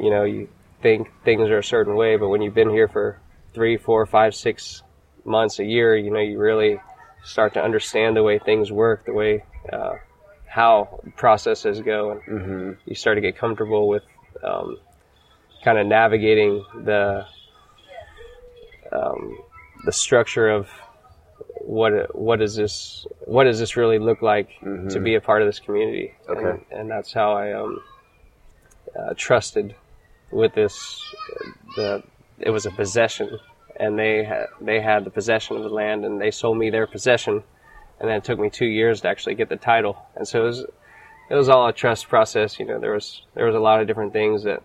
you know you think things are a certain way, but when you've been here for three, four, five, six months, a year, you know, you really start to understand the way things work, the way uh, how processes go, and you start to get comfortable with um, kind of navigating the um, the structure of what what does this what does this really look like to be a part of this community? Okay. and, and that's how I um, uh, trusted with this the it was a possession and they had they had the possession of the land and they sold me their possession and then it took me two years to actually get the title and so it was it was all a trust process you know there was there was a lot of different things that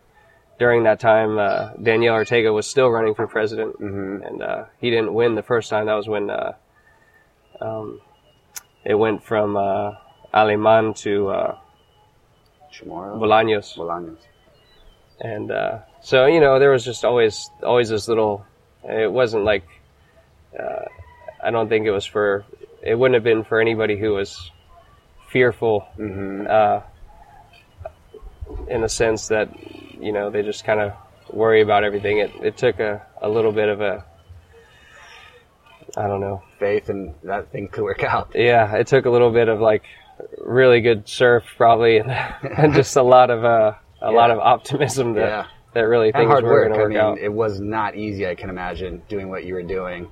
during that time uh, Daniel Ortega was still running for president and uh, he didn't win the first time that was when uh, um, it went from uh, Aleman to uh, Chamorro? Bolaños Bolaños. And uh, so you know there was just always always this little it wasn't like uh, i don't think it was for it wouldn't have been for anybody who was fearful uh, in a sense that you know they just kind of worry about everything. It, it took a, a little bit of a i don't know. Faith and that thing could work out. yeah, it took a little bit of like really good surf probably and, and just a lot of uh, a lot of optimism that Yeah. that really And things hard were going to I work mean, out. it was not easy, I can imagine, doing what you were doing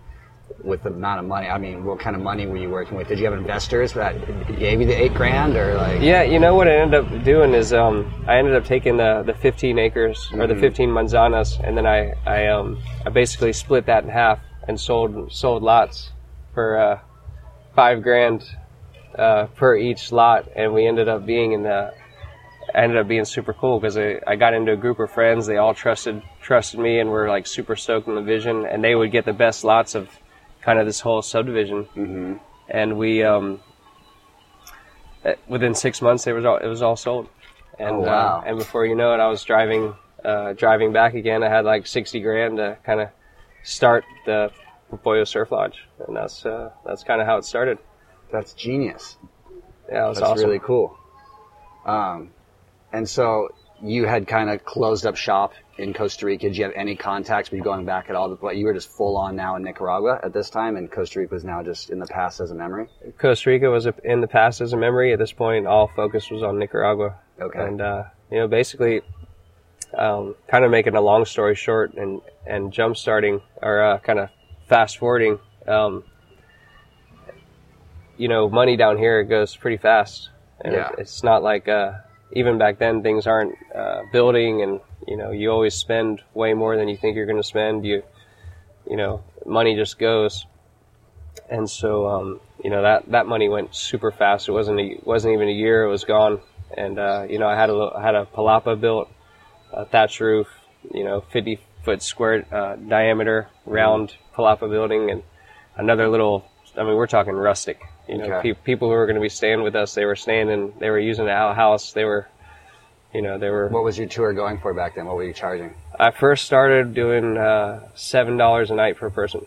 with the amount of money. I mean, what kind of money were you working with? Did you have investors that gave you the eight grand or like? yeah, you know what I ended up doing is um, I ended up taking the, the 15 acres or the 15 manzanas and then I I um I basically split that in half and sold sold lots for uh, five grand uh, per each lot and we ended up being in the ended up being super cool because I, I got into a group of friends. They all trusted trusted me and were like super stoked on the vision. And they would get the best lots of kind of this whole subdivision. Mm-hmm. And we, um, eh, within six months, it was all it was all sold. And Oh, wow. uh, and before you know it, I was driving uh, driving back again. I had like sixty grand to kind of start the Popoyo Surf Lodge, and that's uh, that's kind of how it started. That's genius. Yeah, That's awesome. really cool. Um, and so you had kind of closed up shop in Costa Rica. Did you have any contacts? Were you going back at all? But you were just full on now in Nicaragua at this time, and Costa Rica was now just in the past as a memory. Costa Rica was in the past as a memory. At this point, all focus was on Nicaragua. Okay. And uh, you know, basically, um, kind of making a long story short, and and jump starting or uh, kind of fast forwarding. Um, you know, money down here goes pretty fast, and Yeah. it, it's not like uh, even back then things aren't uh, building, and you know, you always spend way more than you think you're going to spend. You, you know, money just goes and so um, you know that that money went super fast. It wasn't a, wasn't even a year; it was gone. And uh, you know, I had a I had a palapa built, a thatch roof, you know, fifty foot square uh, diameter round palapa building, and another little. I mean, we're talking rustic. You know, Okay. pe- people who were going to be staying with us, they were staying and they were using our house. They were, you know, they were. What was your tour going for back then? What were you charging? I first started doing uh, seven dollars a night per person.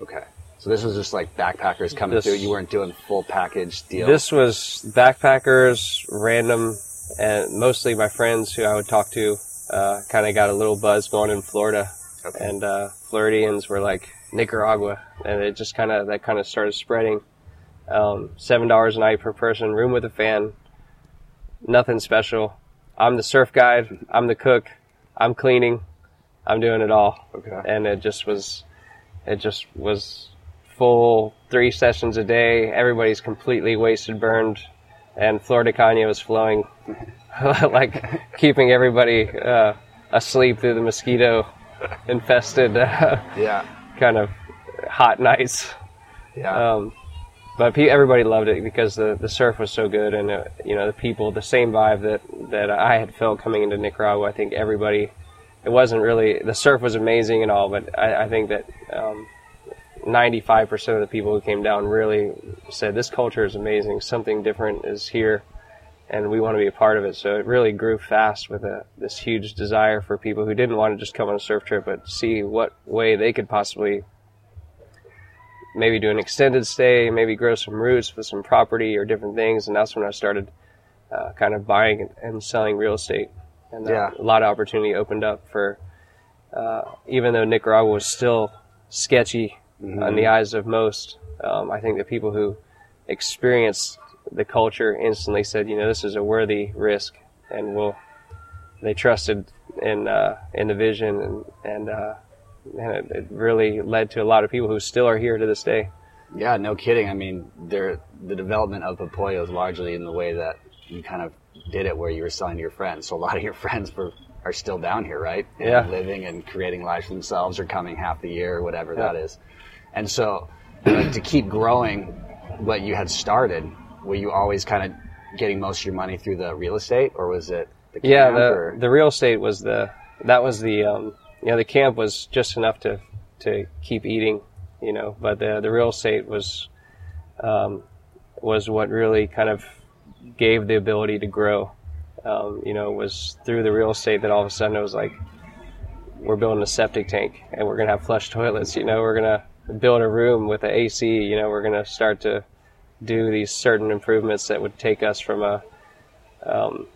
Okay. So this was just like backpackers coming This- through. You weren't doing full package deal. This was backpackers, random, and mostly my friends who I would talk to. Uh, kind of got a little buzz going in Florida, Okay. and uh, Floridians were like Nicaragua, and it just kind of that kind of started spreading. Um, Seven dollars a night per person, room with a fan, nothing special. I'm the surf guide. I'm the cook. I'm cleaning. I'm doing it all Okay. and it just was it just was full three sessions a day everybody's completely wasted burned and Flor de Caña was flowing like keeping everybody uh, asleep through the mosquito infested uh, Yeah. kind of hot nights Yeah. um, but everybody loved it because the, the surf was so good and uh, you know the people the same vibe that, that I had felt coming into Nicaragua. I think everybody it wasn't really the surf was amazing and all but I, I think that um, 95% of the people who came down really said this culture is amazing. Something different is here and we want to be a part of it. So it really grew fast with a, this huge desire for people who didn't want to just come on a surf trip but see what way they could possibly maybe do an extended stay, maybe grow some roots with some property or different things. And that's when I started uh, kind of buying and, and selling real estate. And uh, Yeah. a lot of opportunity opened up for, uh, even though Nicaragua was still sketchy in the eyes of most, um, I think the people who experienced the culture instantly said, you know, this is a worthy risk, and will they trusted in uh, in the vision, and and, and it, it really led to a lot of people who still are here to this day. Yeah, no kidding. I mean, there the development of Popoyo is largely in the way that you kind of did it, where you were selling to your friends. So a lot of your friends were are still down here, right? And Yeah. living and creating lives for themselves, or coming half the year, or whatever Yeah. that is. And so, uh, to keep growing what you had started, were you always kind of getting most of your money through the real estate, or was it the Yeah, the or- the real estate was the that was the um, you know the camp was just enough to to keep eating, you know, but the the real estate was um, was what really kind of gave the ability to grow. Um, you know, it was through the real estate that all of a sudden it was like we're building a septic tank and we're gonna have flush toilets. You know, we're gonna build a room with an AC. You know, we're gonna start to do these certain improvements that would take us from a um,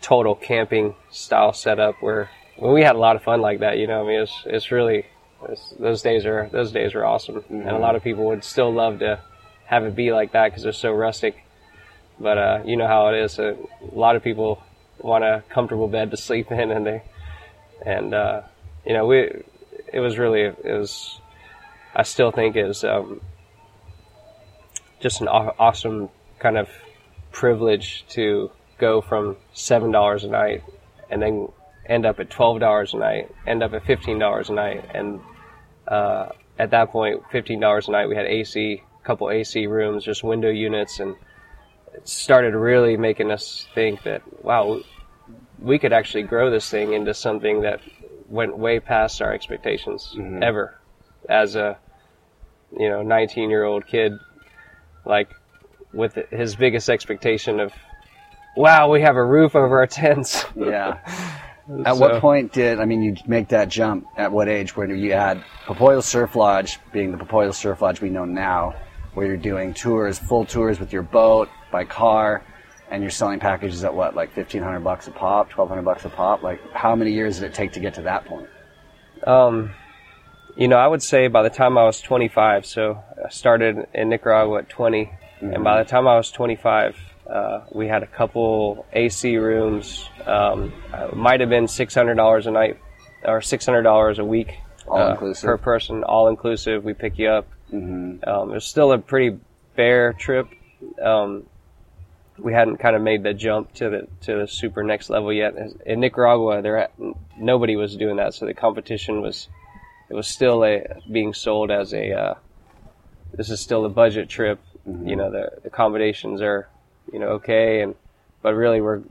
total camping style setup where when we had a lot of fun like that. You know, I mean, it's it's really it's, those days are those days are awesome, and a lot of people would still love to have it be like that because they're so rustic. But uh, you know how it is. A lot of people want a comfortable bed to sleep in, and they and uh, you know we it was really it was I still think is um, just an aw- awesome kind of privilege to go from seven dollars a night and then end up at twelve dollars a night, end up at fifteen dollars a night, and uh, at that point, fifteen dollars a night, we had AC, a couple AC rooms, just window units, and it started really making us think that wow, we could actually grow this thing into something that went way past our expectations ever as a you know 19 year old kid like with his biggest expectation of wow, we have a roof over our tents. Yeah. At So- what point did I mean you make that jump? At what age where you had Popoyo Surf Lodge being the Popoyo Surf Lodge we know now, where you're doing tours, full tours with your boat by car, and you're selling packages at what like fifteen hundred bucks a pop, twelve hundred bucks a pop. Like how many years did it take to get to that point? Um, you know, I would say by the time I was 25, so I started in Nicaragua at 20, and by the time I was 25, uh, we had a couple AC rooms. Um, uh, might have been $600 a night or $600 a week. All uh, per person, all inclusive. We pick you up. Mm-hmm. Um, it was still a pretty bare trip. Um, we hadn't kind of made the jump to the to the super next level yet. In Nicaragua, there nobody was doing that, so the competition was it was still a being sold as a uh, this is still a budget trip. You know, the accommodations are you know okay, and but really we're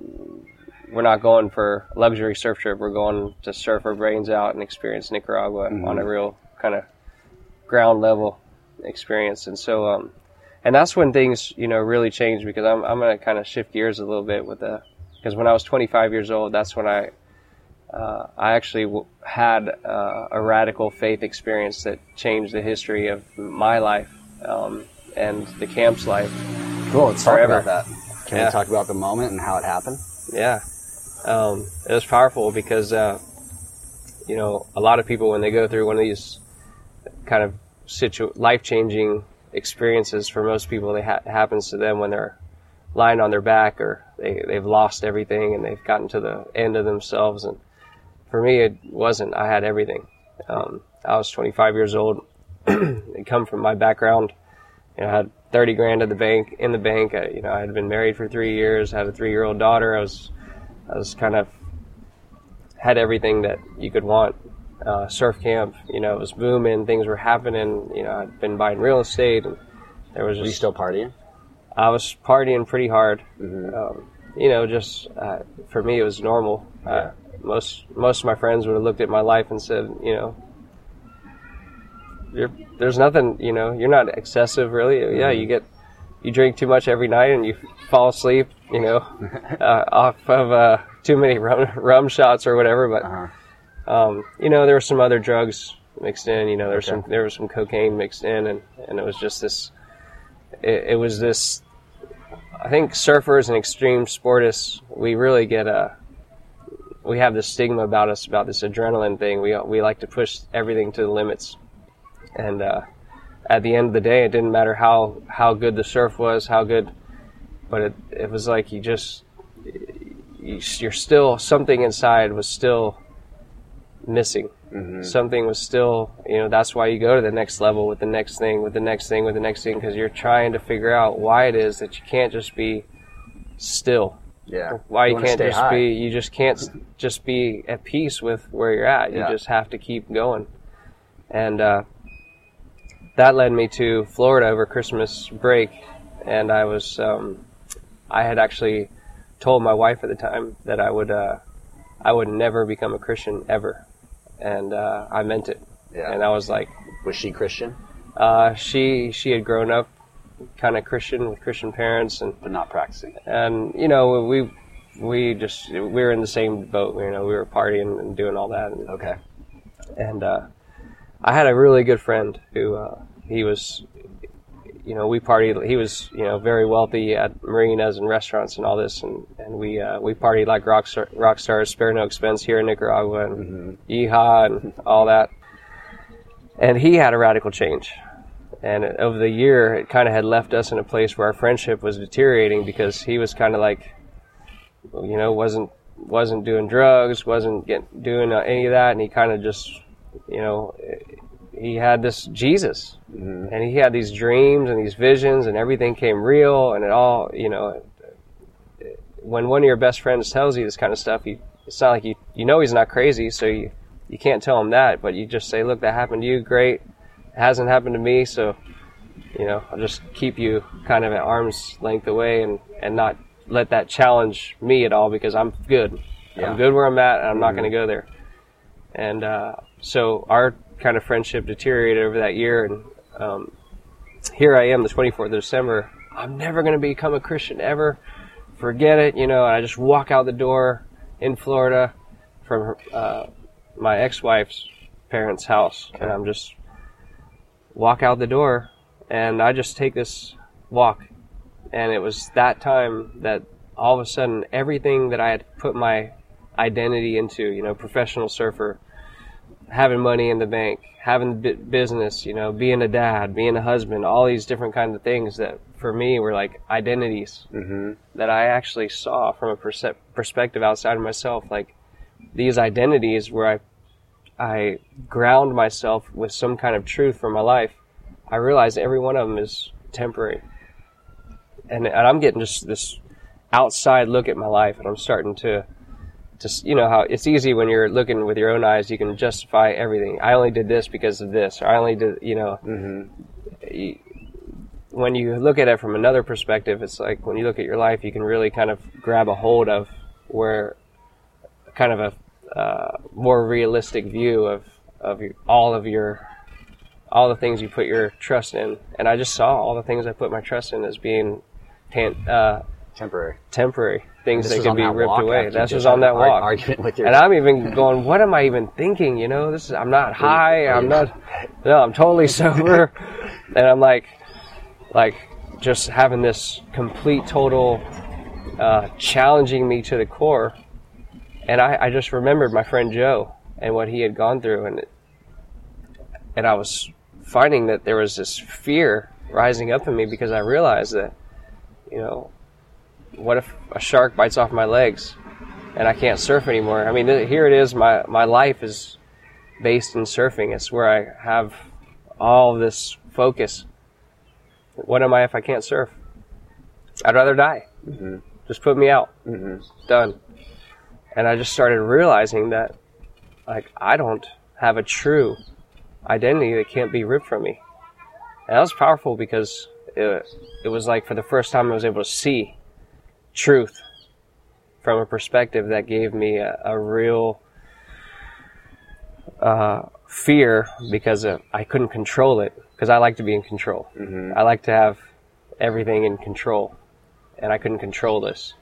we're not going for a luxury surf trip. We're going to surf our brains out and experience Nicaragua on a real kind of ground level experience. And so, um, and that's when things, you know, really changed because I'm, I'm going to kind of shift gears a little bit with the, because when I was 25 years old, that's when I, uh, I actually w- had uh, a radical faith experience that changed the history of my life um, and the camp's life. Cool. Let's talk about that. Can Yeah. we talk about the moment and how it happened? Yeah, um, it was powerful because uh, you know a lot of people when they go through one of these kind of situ- life changing experiences, for most people, it ha- happens to them when they're lying on their back or they they've lost everything and they've gotten to the end of themselves. And for me, it wasn't. I had everything. Um, I was 25 years old. it come from my background. You know, I had 30 grand at the bank in the bank. I, you know, I had been married for three years, had a three year old daughter. I was, I was kind of had everything that you could want. Uh, surf camp, you know, it was booming. Things were happening. You know, I'd been buying real estate, and there was Were you just still partying? I was partying pretty hard. Um, you know, just uh, for me, it was normal. Uh, most most of my friends would have looked at my life and said, you know, there's nothing. You know, you're not excessive, really. Yeah, you get you drink too much every night and you fall asleep. You know, uh, off of uh, too many rum, rum shots or whatever. But um, you know, there were some other drugs mixed in. You know, there was some there was some cocaine mixed in, and and it was just this. It, it was this I think surfers and extreme sportists, we really get a, we have this stigma about us about this adrenaline thing. We we like to push everything to the limits, and uh, at the end of the day, it didn't matter how how good the surf was, how good, but it it was like you just you, you're still something inside was still missing. Something was still, you know, that's why you go to the next level with the next thing, with the next thing, with the next thing, because you're trying to figure out why it is that you can't just be still. Yeah. Why you, wanna can't just high. be, you just can't just be at peace with where you're at. You Yeah. just have to keep going. And uh, that led me to Florida over Christmas break, and I was, um, I had actually told my wife at the time that I would, uh, I would never become a Christian ever, and uh, I meant it. Yeah. And I was like, Was she Christian? uh, she she had grown up kind of Christian with Christian parents, and But not practicing. and you know we we just we were in the same boat. You know, we were partying and doing all that, and, Okay. and uh, I had a really good friend who uh, he was. You know, we partied. He was, you know, very wealthy at marinas and restaurants and all this, and and we uh, we partied like rock star, rock stars, spare no expense here in Nicaragua and yeehaw and all that. And he had a radical change, and over the year, it kind of had left us in a place where our friendship was deteriorating because he was kind of like, you know, wasn't wasn't doing drugs, wasn't getting doing uh, any of that, and he kind of just, you know, he had this Jesus, and he had these dreams and these visions, and everything came real, and it all, you know, when one of your best friends tells you this kind of stuff, you, it's not like you you know he's not crazy, so you you can't tell him that, but you just say, look, that happened to you, great. It hasn't happened to me, so you know I'll just keep you kind of at arm's length away and and not let that challenge me at all because I'm good. Yeah. I'm good where I'm at, and I'm not going to go there. And uh, so our kind of friendship deteriorated over that year, and um, here I am, the 24th of December. I'm never going to become a Christian ever. Forget it, you know. I just walk out the door in Florida from her, uh, my ex-wife's parents' house, and I'm just walk out the door, and I just take this walk, and it was that time that all of a sudden everything that I had put my identity into, you know, professional surfer, having money in the bank, having bu- business, you know, being a dad, being a husband, all these different kinds of things that for me were like identities mm-hmm. that I actually saw from a perspective outside of myself. Like these identities where I, I ground myself with some kind of truth for my life. I realized every one of them is temporary. And, and I'm getting just this outside look at my life and I'm starting to just you know how it's easy when you're looking with your own eyes you can justify everything. I only did this because of this or i only did you know. Y- when you look at it from another perspective it's like when you look at your life you can really kind of grab a hold of where kind of a uh, more realistic view of of your, all of your all the things you put your trust in. And i just saw all the things i put my trust in as being tan- uh, Temporary. temporary things that can be ripped walk away. That's just was on that ar- walk. argument with your- and I'm even going, what am I even thinking? You know, this is I'm not high. I'm not. No, I'm totally sober. and I'm like, like just having this complete, total, uh, challenging me to the core. And I, I just remembered my friend Joe and what he had gone through, and and I was finding that there was this fear rising up in me because I realized that, you know, what if a shark bites off my legs and I can't surf anymore? I mean, th- here it is. My my life is based in surfing. It's where I have all this focus. What am I if I can't surf? I'd rather die. Mm-hmm. Just put me out. Mm-hmm. Done. And I just started realizing that, like, I don't have a true identity that can't be ripped from me. And that was powerful because it, it was like for the first time I was able to see truth from a perspective that gave me a, a real uh, fear because of, I couldn't control it because I like to be in control. I like to have everything in control, and I couldn't control this.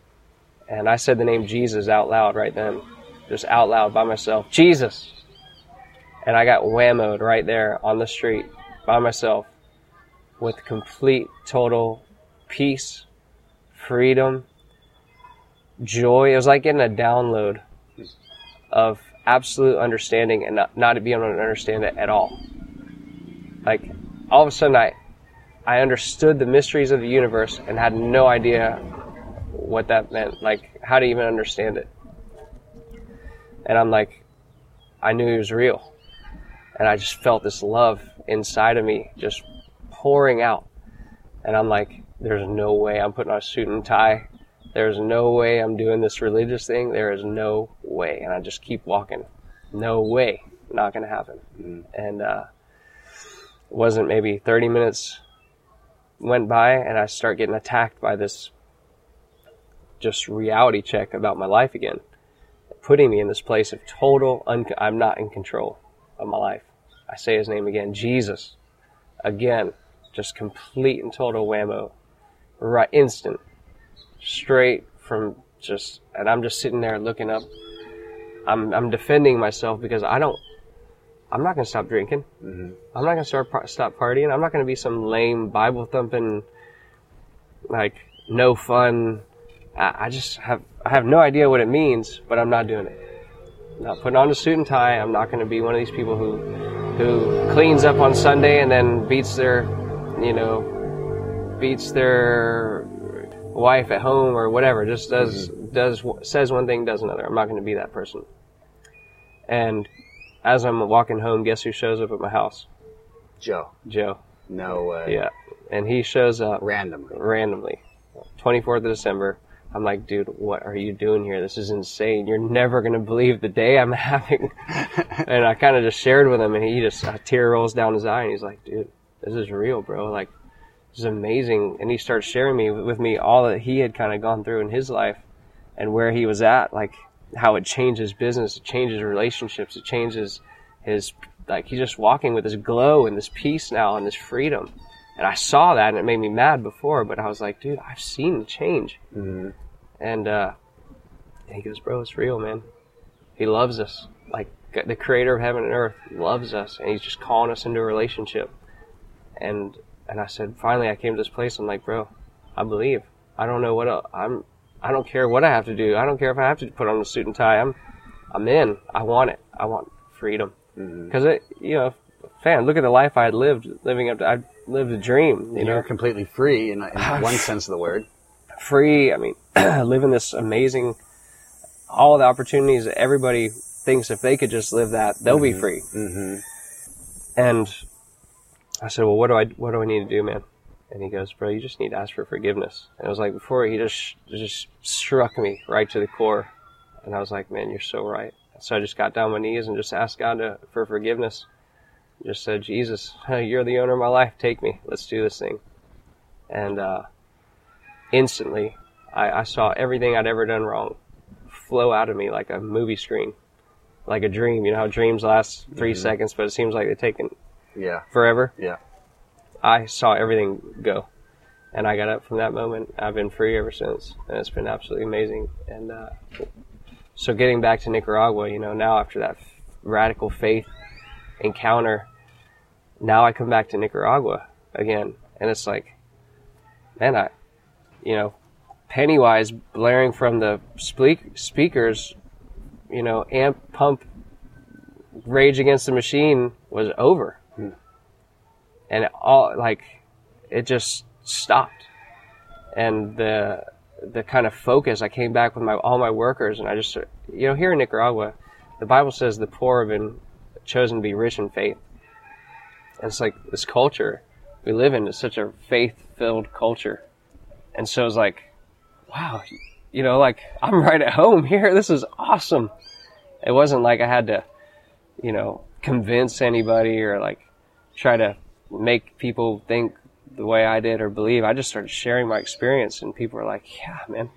And I said the name Jesus out loud right then, just out loud by myself, Jesus. And I got whammoed right there on the street by myself with complete, total peace, freedom, joy. It was like getting a download of absolute understanding and not, not being able to understand it at all. Like all of a sudden, I I understood the mysteries of the universe and had no idea what that meant, like how to even understand it. And I'm like, I knew he was real, and I just felt this love inside of me just pouring out. And I'm like, there's no way I'm putting on a suit and tie. There's no way I'm doing this religious thing. There is no way. And I just keep walking. No way. Not going to happen. And uh, it wasn't maybe 30 minutes went by and I start getting attacked by this just reality check about my life again, putting me in this place of total, un- I'm not in control of my life. I say his name again, Jesus. Again, just complete and total whammo. Right, instant. Straight from just, and I'm just sitting there looking up. I'm, I'm defending myself because I don't, I'm not going to stop drinking. Mm-hmm. I'm not going to start stop partying. I'm not going to be some lame Bible thumping, like no fun. I, I just have I have no idea what it means, but I'm not doing it. I'm not putting on a suit and tie. I'm not going to be one of these people who who cleans up on Sunday and then beats their, you know, beats their wife at home or whatever. Just does mm-hmm. does says one thing, does another. I'm not going to be that person. And as I'm walking home, guess who shows up at my house? Joe. Joe. No way. Yeah. And he shows up Randomly. randomly. 24th of December. I'm like, dude, what are you doing here? This is insane. You're never going to believe the day I'm having. and I kind of just shared with him, and he just, a tear rolls down his eye, and he's like, dude, this is real, bro. Like, is amazing. And he starts sharing me with me all that he had kind of gone through in his life and where he was at, like how it changes business, it changes relationships, it changes his, like, he's just walking with this glow and this peace now and this freedom. And I saw that and it made me mad before, but I was like, dude, I've seen the change. And And, uh, and he goes, bro, it's real, man. He loves us. Like the creator of heaven and earth loves us and he's just calling us into a relationship. And, and I said, finally, I came to this place. I'm like, bro, I believe. I don't know what else. I'm, I don't care what I have to do. I don't care if I have to put on a suit and tie. I'm, I'm in. I want it. I want freedom. Because it, you know, fan, look at the life I had lived, living up to, I lived a dream, you You know, are completely free in, in one sense of the word. free. I mean, living this amazing, all the opportunities that everybody thinks if they could just live that, they'll be free. Mm-hmm. And I said, well, what do I, what do I need to do, man? And he goes, bro, you just need to ask for forgiveness. And it was like before he just, just struck me right to the core. And I was like, man, you're so right. So I just got down on my knees and just asked God to, for forgiveness. Just said, Jesus, you're the owner of my life. Take me. Let's do this thing. And, uh, instantly I, I saw everything I'd ever done wrong flow out of me like a movie screen, like a dream. You know how dreams last 3 seconds, but it seems like they're taking Yeah. forever. Yeah. I saw everything go, and I got up from that moment. I've been free ever since, and it's been absolutely amazing. And uh, so, getting back to Nicaragua, you know, now after that f- radical faith encounter, now I come back to Nicaragua again, and it's like, man, I, you know, Pennywise blaring from the speak- speakers, you know, amp pump, Rage Against the Machine was over and all like it just stopped. And the the kind of focus i came back with my all my workers and i just you know here in nicaragua the bible says the poor have been chosen to be rich in faith. And it's like this culture we live in is such a faith filled culture. And so it's like wow you know like i'm right at home here. This is awesome. It wasn't like i had to you know convince anybody or like try to make people think the way I did or believe. I just started sharing my experience, and people were like, "Yeah, man,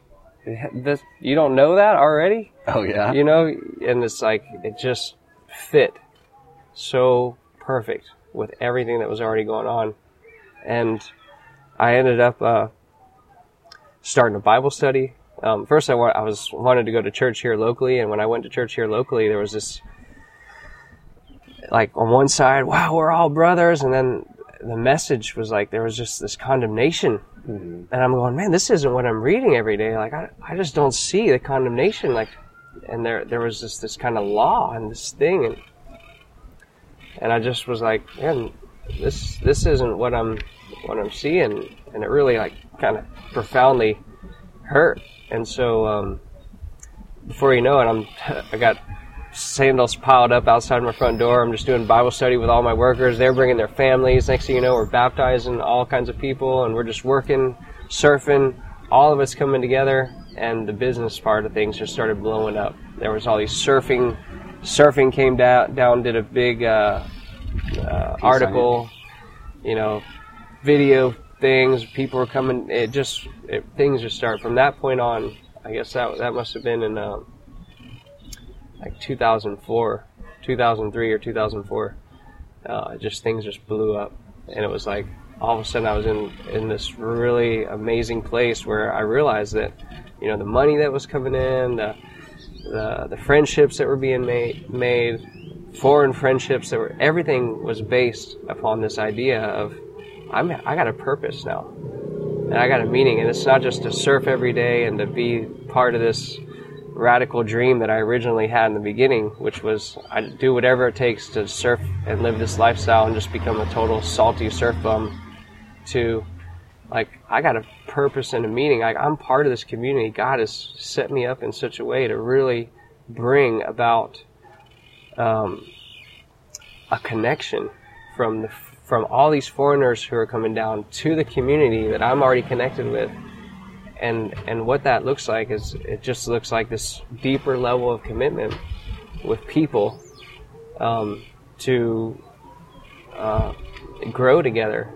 this, you don't know that already?" Oh yeah. You know, and it's like it just fit so perfect with everything that was already going on, and I ended up uh, starting a Bible study. Um, first, I, wa- I was wanted to go to church here locally, and when I went to church here locally, there was this like on one side, wow, we're all brothers, and then the message was like there was just this condemnation, and I'm going, man, this isn't what I'm reading every day. Like I, I just don't see the condemnation. Like, and there there was just this kind of law and this thing, and and I just was like, man, this this isn't what I'm what I'm seeing, and it really like kind of profoundly hurt. And so um, before you know it, I'm I got sandals piled up outside my front door. I'm just doing Bible study with all my workers. They're bringing their families. Next thing you know, we're baptizing all kinds of people, and we're just working, surfing. All of us coming together, and the business part of things just started blowing up. There was all these surfing. Surfing came down, down did a big uh, uh, article, you know, video things. People were coming. It just it, things just start from that point on. I guess that that must have been in. Um, like 2004, 2003 or 2004. Uh, just things just blew up, and it was like all of a sudden I was in in this really amazing place where I realized that you know the money that was coming in, the the, the friendships that were being made made, foreign friendships that were everything was based upon this idea of I'm I got a purpose now, and I got a meaning, and it's not just to surf every day and to be part of this radical dream that I originally had in the beginning, which was I'd do whatever it takes to surf and live this lifestyle and just become a total salty surf bum. To like I got a purpose and a meaning. Like I'm part of this community. God has set me up in such a way to really bring about um, a connection from the from all these foreigners who are coming down to the community that I'm already connected with and and what that looks like is it just looks like this deeper level of commitment with people um, to uh, grow together.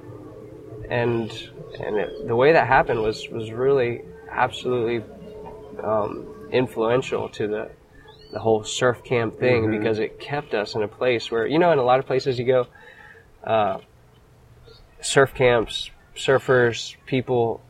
And and it, the way that happened was was really absolutely um, influential to the the whole surf camp thing because it kept us in a place where you know in a lot of places you go uh, surf camps surfers people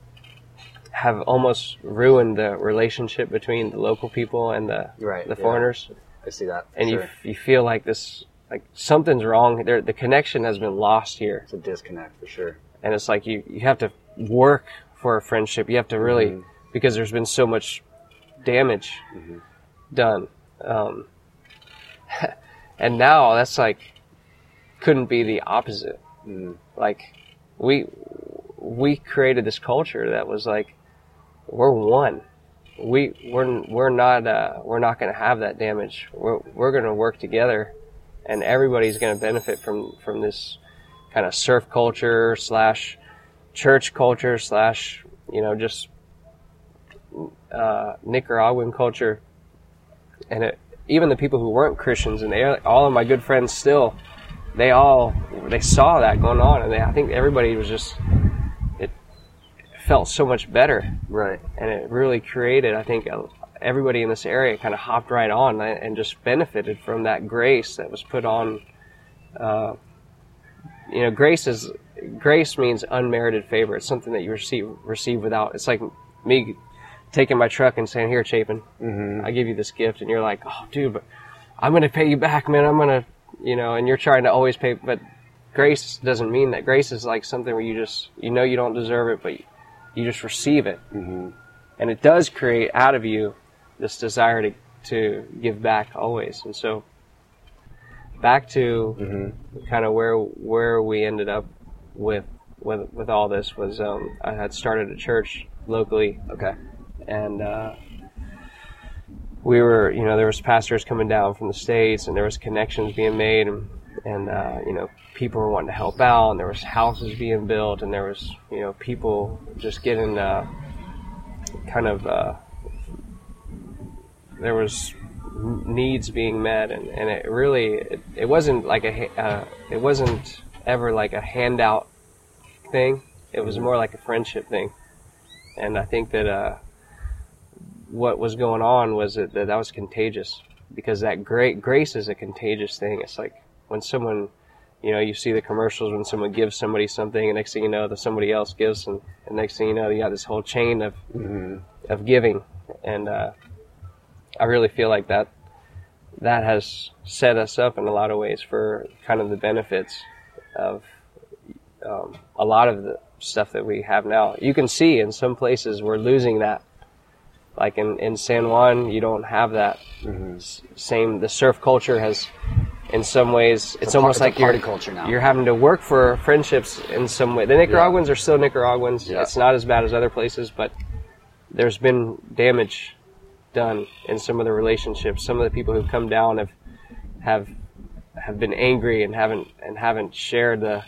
have almost ruined the relationship between the local people and the Right, the yeah. foreigners. I see that. And you you feel like this like something's wrong. There, the connection has been lost here, it's a disconnect for sure. and it's like you you have to work for a friendship. You have to really mm-hmm. because there's been so much damage mm-hmm. done, um, and now that's like couldn't be the opposite. Mm-hmm. Like we we created this culture that was like we're one. We we're we're not uh, we're not going to have that damage. We're we're going to work together, and everybody's going to benefit from from this kind of surf culture slash church culture slash you know just uh, Nicaraguan culture, and it, even the people who weren't Christians and they all of my good friends still they all they saw that going on and they, I think everybody was just felt so much better. Right. and it really created I think everybody in this area kind of hopped right on and just benefited from that grace that was put on uh, you know grace is grace means unmerited favor. It's something that you receive receive without it's like me taking my truck and saying here chapin I give you this gift and you're like oh dude but I'm gonna pay you back man. I'm gonna you know and you're trying to always pay but grace doesn't mean that. Grace is like something where you just you know you don't deserve it but you just receive it. And it does create out of you this desire to, to give back always. And so back to kind of where where we ended up with with with all this was um, I had started a church locally. Okay. and uh, we were you know there was pastors coming down from the states and there was connections being made and and uh, you know people were wanting to help out and there was houses being built and there was you know people just getting uh, kind of uh, there was needs being met and, and it really it, it wasn't like a uh, it wasn't ever like a handout thing. It was more like a friendship thing. And I think that uh, what was going on was that, that that was contagious because that great grace is a contagious thing. It's like when someone, you know, you see the commercials when someone gives somebody something, and next thing you know, that somebody else gives, and, and next thing you know, you got this whole chain of of giving, and uh, I really feel like that that has set us up in a lot of ways for kind of the benefits of um, a lot of the stuff that we have now. You can see in some places we're losing that. Like in, in San Juan, you don't have that S- same. The surf culture has, in some ways, it's, par- almost it's like you're party culture now. You're having to work for friendships in some way. The Nicaraguans are still Nicaraguans. Yeah. It's not as bad as other places, but there's been damage done in some of the relationships. Some of the people who've come down have have have been angry and haven't and haven't shared the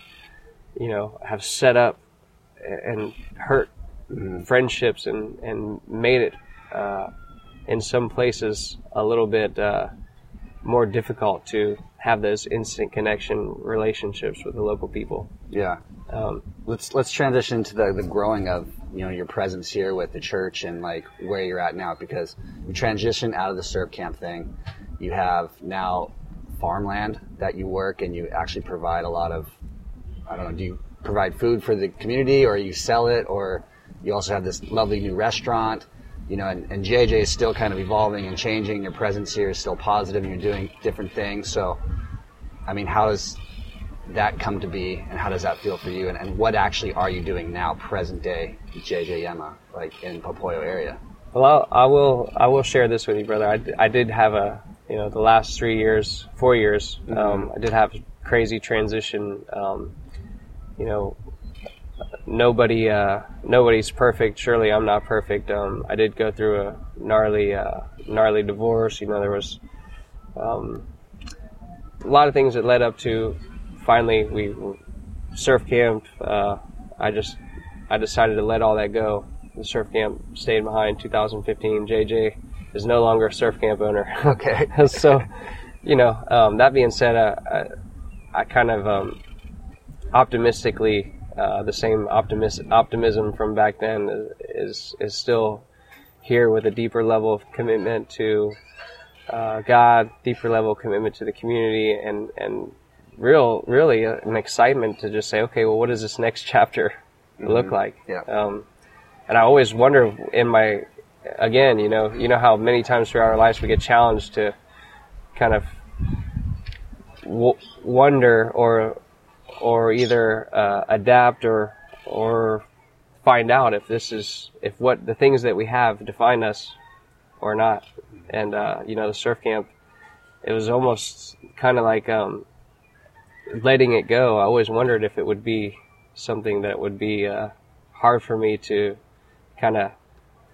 you know have set up and hurt friendships and and made it uh, in some places a little bit uh, more difficult to have those instant connection relationships with the local people. Yeah. Um, Let's let's transition to the, the growing of you know your presence here with the church and like where you're at now because you transitioned out of the surf camp thing. You have now farmland that you work and you actually provide a lot of I don't know, do you provide food for the community or you sell it or you also have this lovely new restaurant, you know, and, and JJ is still kind of evolving and changing. Your presence here is still positive and you're doing different things. So I mean, how does that come to be and how does that feel for you and, and what actually are you doing now present day JJ Yema like in Popoyo area Well, I will. I will share this with you, brother. I, I did have a, you know, the last three years, four years, um, I did have crazy transition. Um, you know, nobody, uh, nobody's perfect. Surely, I'm not perfect. Um, I did go through a gnarly, uh, gnarly divorce. You know, there was um, a lot of things that led up to. Finally, we surf camp. Uh, I just, I decided to let all that go the surf camp stayed behind 2015 jj is no longer a surf camp owner okay so you know um, that being said I, I kind of um, optimistically uh, the same optimis- optimism from back then is is still here with a deeper level of commitment to uh, God, deeper level of commitment to the community, and and real really an excitement to just say, okay, well, what does this next chapter look like? Yeah. Um, and I always wonder in my, again, you know, you know how many times throughout our lives we get challenged to kind of w- wonder or or either uh, adapt or or find out if this is if what the things that we have define us or not. And uh, you know, the surf camp, it was almost kind of like um, letting it go. I always wondered if it would be something that would be uh, hard for me to kind of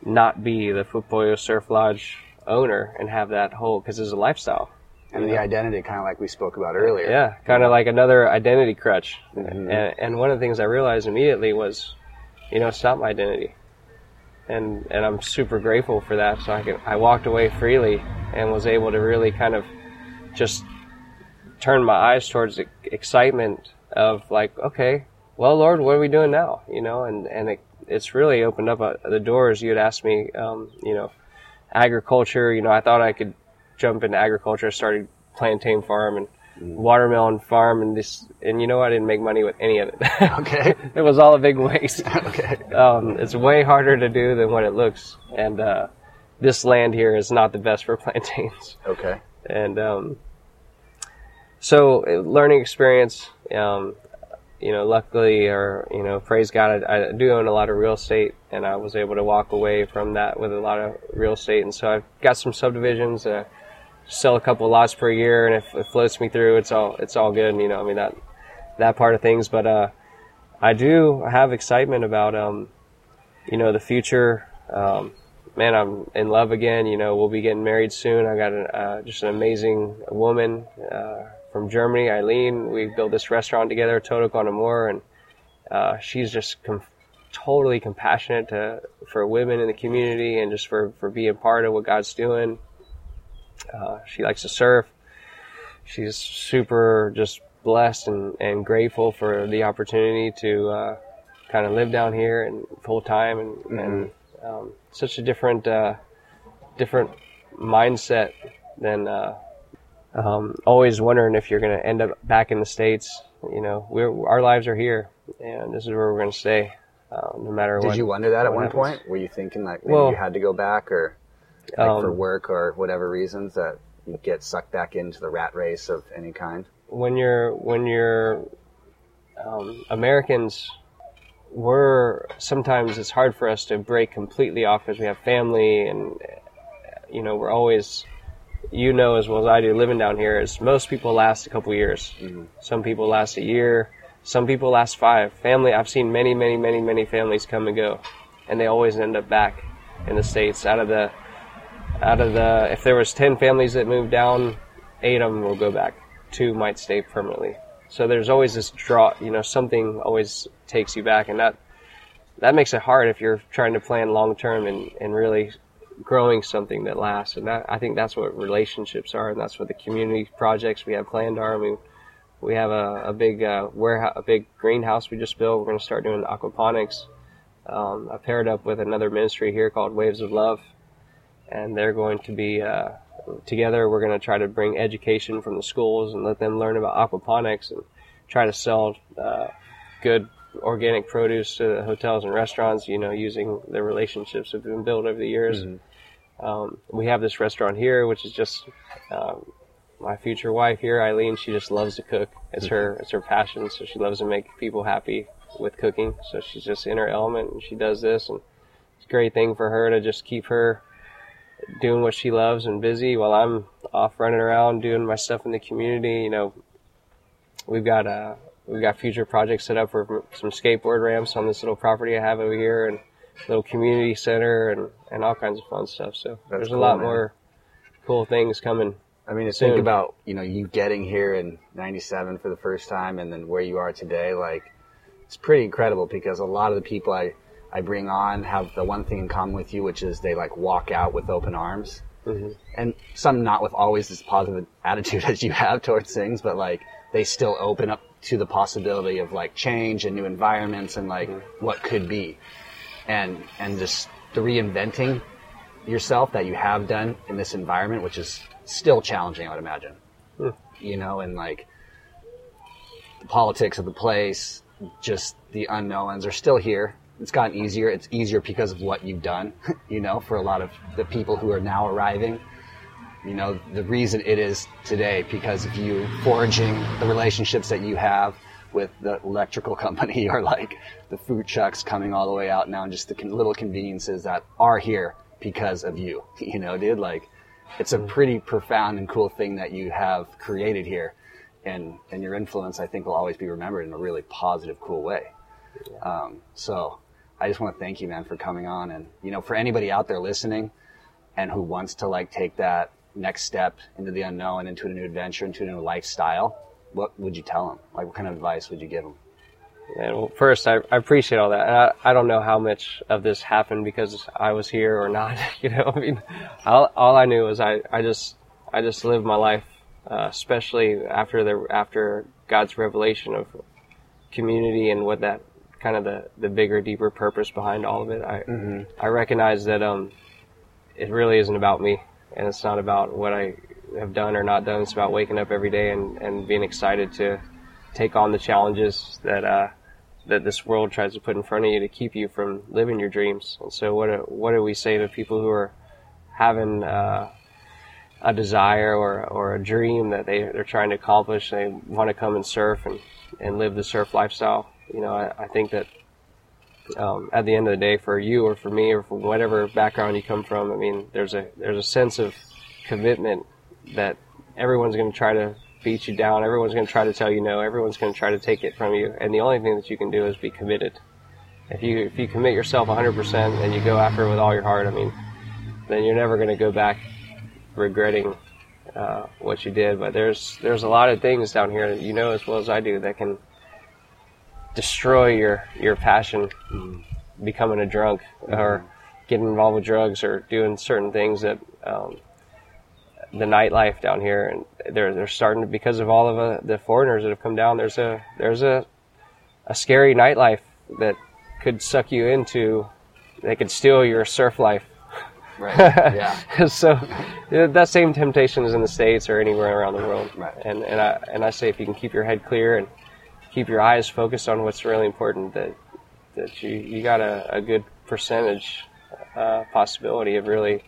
not be the Popoyo Surf Lodge owner and have that whole because it's a lifestyle. And the identity, kind of like we spoke about earlier. Yeah, kind of like another identity crutch. And, and one of the things I realized immediately was, you know, it's not my identity. And and I'm super grateful for that. So I can I walked away freely and was able to really kind of just turn my eyes towards the excitement of like, okay, well, Lord, what are we doing now? You know, and and it, it's really opened up uh, the doors. You had asked me, um, you know, agriculture. You know, I thought I could jump into agriculture. I started plantain farm and watermelon farm and this, and you know, I didn't make money with any of it. Okay. it was all a big waste. okay. Um, it's way harder to do than what it looks, and uh, this land here is not the best for plantains. Okay. And um, so, uh, learning experience. Um, you know, luckily, or you know, praise God, I, I do own a lot of real estate, and I was able to walk away from that with a lot of real estate. And so, I've got some subdivisions. Uh, sell a couple lots per year, and if it floats me through, it's all it's all good. You know, I mean that that part of things. But uh, I do have excitement about um, you know, the future. Um, man, I'm in love again. You know, we'll be getting married soon. I got an, uh, just an amazing woman uh, from Germany, Eileen. We built this restaurant together, Todo Con Amor, and uh, she's just com- totally compassionate to, for women in the community and just for, for being part of what God's doing. Uh, she likes to surf. She's super just blessed and, and grateful for the opportunity to uh, kind of live down here and full time and, and um, such a different uh, different mindset than uh, um, always wondering if you're going to end up back in the states. You know, we're our lives are here, and this is where we're going to stay, uh, no matter what. Did you wonder that at one happens. point? Were you thinking like maybe Well, you had to go back or like for um, work or whatever reasons that you get sucked back into the rat race of any kind? when you're when you're um, Americans, we're sometimes it's hard for us to break completely off because we have family and you know we're always you know as well as I do living down here is most people last a couple years. Some people last a year. Some people last five. Family. I've seen many, many, many, many families come and go, and they always end up back in the states. Out of the out of the if there was 10 families that moved down eight of them will go back. Two might stay permanently. So there's always this draw you know something always takes you back and that that makes it hard if you're trying to plan long term and, and really growing something that lasts and that, i think that's what relationships are and that's what the community projects we have planned are. I mean we have a, a big uh, warehouse a big greenhouse we just built. We're going to start doing aquaponics. Um, i paired up with another ministry here called waves of love and they're going to be uh, together. We're going to try to bring education from the schools and let them learn about aquaponics and try to sell uh, good organic produce to the hotels and restaurants. You know, using the relationships that have been built over the years. Um, we have this restaurant here, which is just um, my future wife here, Eileen. She just loves to cook. It's her it's her passion. So she loves to make people happy with cooking. So she's just in her element and she does this and it's a great thing for her to just keep her doing what she loves and busy while I'm off running around doing my stuff in the community. You know, we've got uh, we've got future projects set up for some skateboard ramps on this little property I have over here and little community center and, and all kinds of fun stuff. So there's a lot man. more cool things coming. I mean, to Soon. think about you know you getting here in '97 for the first time, and then where you are today, like it's pretty incredible because a lot of the people I I bring on have the one thing in common with you, which is they like walk out with open arms, mm-hmm. and some not with always this positive attitude as you have towards things, but like they still open up to the possibility of like change and new environments and like mm-hmm. what could be, and and just the reinventing yourself that you have done in this environment, which is still challenging, I would imagine. Hmm. You know, and like the politics of the place, just the unknowns are still here. It's gotten easier. It's easier because of what you've done, you know, for a lot of the people who are now arriving. You know, the reason it is today because of you forging the relationships that you have with the electrical company or like the food trucks coming all the way out now and just the little conveniences that are here because of you. You know, dude, like it's a pretty profound and cool thing that you have created here. And, and your influence, I think, will always be remembered in a really positive, cool way. Um, so I just want to thank you, man, for coming on. And, you know, for anybody out there listening and who wants to like take that next step into the unknown, into a new adventure, into a new lifestyle, what would you tell them? Like, what kind of advice would you give them? And well, first, I, I appreciate all that. And I, I don't know how much of this happened because I was here or not. You know, I mean, all, all I knew was I, I just I just lived my life, uh, especially after the after God's revelation of community and what that kind of the, the bigger, deeper purpose behind all of it. I I recognize that um, it really isn't about me, and it's not about what I have done or not done. It's about waking up every day and, and being excited to take on the challenges that uh, that this world tries to put in front of you to keep you from living your dreams. And so, what do, what do we say to people who are having uh, a desire or, or a dream that they, they're trying to accomplish? They want to come and surf and, and live the surf lifestyle. You know, I, I think that um, at the end of the day, for you or for me or from whatever background you come from, I mean, there's a there's a sense of commitment that everyone's going to try to beat you down. Everyone's going to try to tell you no. Everyone's going to try to take it from you. And the only thing that you can do is be committed. If you if you commit yourself 100% and you go after it with all your heart, I mean, then you're never going to go back regretting uh, what you did. But there's there's a lot of things down here that you know as well as I do that can destroy your your passion, becoming a drunk or getting involved with drugs or doing certain things that. Um, the nightlife down here, and they're they're starting to because of all of uh, the foreigners that have come down. There's a there's a a scary nightlife that could suck you into. They could steal your surf life. Right. Yeah. so that same temptation is in the states or anywhere around the world. Right. And and I and I say if you can keep your head clear and keep your eyes focused on what's really important, that that you you got a, a good percentage uh, possibility of really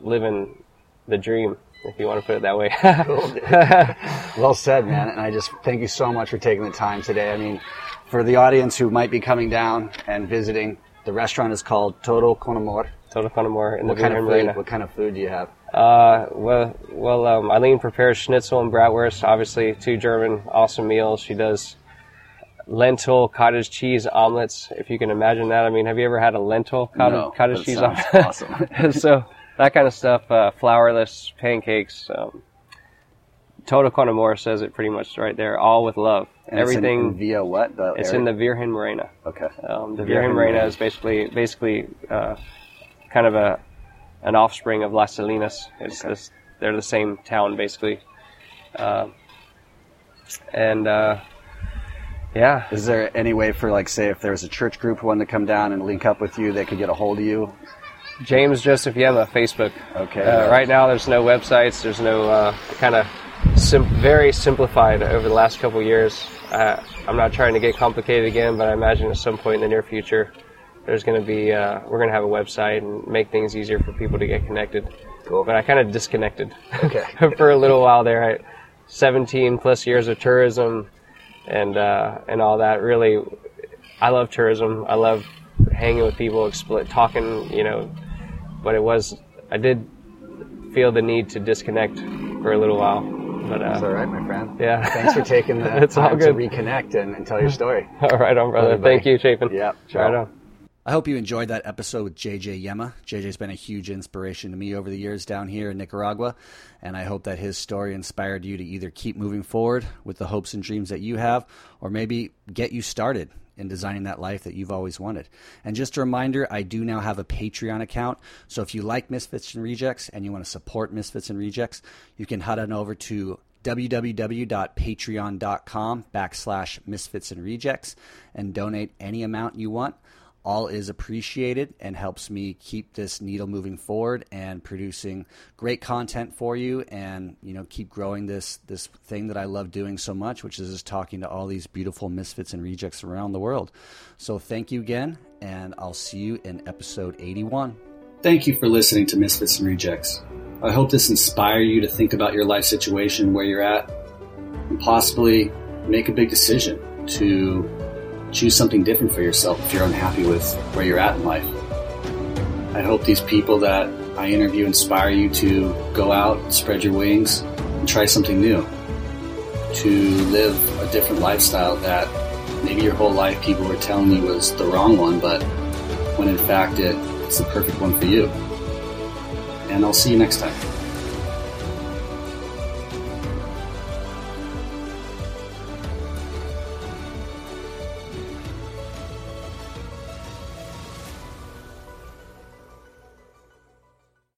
living the dream, if you want to put it that way. Well said, man. And I just thank you so much for taking the time today. I mean, for the audience who might be coming down and visiting, the restaurant is called Todo Con Amor. Todo Con Amor in the What kind Virgin of food? Marina. What kind of food do you have? Uh, well, well, um, Eileen prepares schnitzel and bratwurst. Obviously, two German awesome meals. She does lentil cottage cheese omelets. If you can imagine that. I mean, have you ever had a lentil cottage, No, cottage cheese omelet? awesome. so that kind of stuff. Uh, flourless pancakes. Um, Todo Con Amor says it pretty much right there. All with love. And it's in- Everything. in via what? The It's area? in the Virgen Morena. Okay. Um, the Virgen Virgen Morena. is basically basically uh, kind of a an offspring of Las Salinas. It's Okay. this, they're the same town basically, Um and uh, yeah, Is there any way for, like, say, if there was a church group who wanted to come down and link up with you, they could get a hold of you? James Joseph Yema Facebook. Okay. Uh, right now, there's no websites. There's no uh, kind of sim- very simplified over the last couple years. Uh, I'm not trying to get complicated again, but I imagine at some point in the near future, there's going to be uh, we're going to have a website and make things easier for people to get connected. Cool. But I kind of disconnected Okay. for a little while there. I, 17 plus years of tourism and uh, and all that. Really, I love tourism. I love hanging with people, expl- talking. You know, but it was I did feel the need to disconnect for a little while. But That's all uh, right, my friend. yeah, Thanks for taking the It's all time to reconnect and, and tell your story. all right, on brother. Everybody. Thank you, Chapin. Yep. Right on. I hope you enjoyed that episode with JJ Yema. JJ's been a huge inspiration to me over the years down here in Nicaragua, and I hope that his story inspired you to either keep moving forward with the hopes and dreams that you have, or maybe get you started in designing that life that you've always wanted. And just a reminder, I do now have a Patreon account, so if you like Misfits and Rejects and you want to support Misfits and Rejects, you can head on over to www.patreon.com backslash misfits and rejects and donate any amount you want. All is appreciated and helps me keep this needle moving forward and producing great content for you and you know keep growing this this thing that I love doing so much which is just talking to all these beautiful misfits and rejects around the world. So thank you again and I'll see you in episode 81. Thank you for listening to Misfits and Rejects. I hope this inspire you to think about your life situation where you're at and possibly make a big decision to choose something different for yourself if you're unhappy with where you're at in life. I hope these people that I interview inspire you to go out, spread your wings, and try something new. To live a different lifestyle that maybe your whole life people were telling you was the wrong one, but when in fact it, it's the perfect one for you. And I'll see you next time.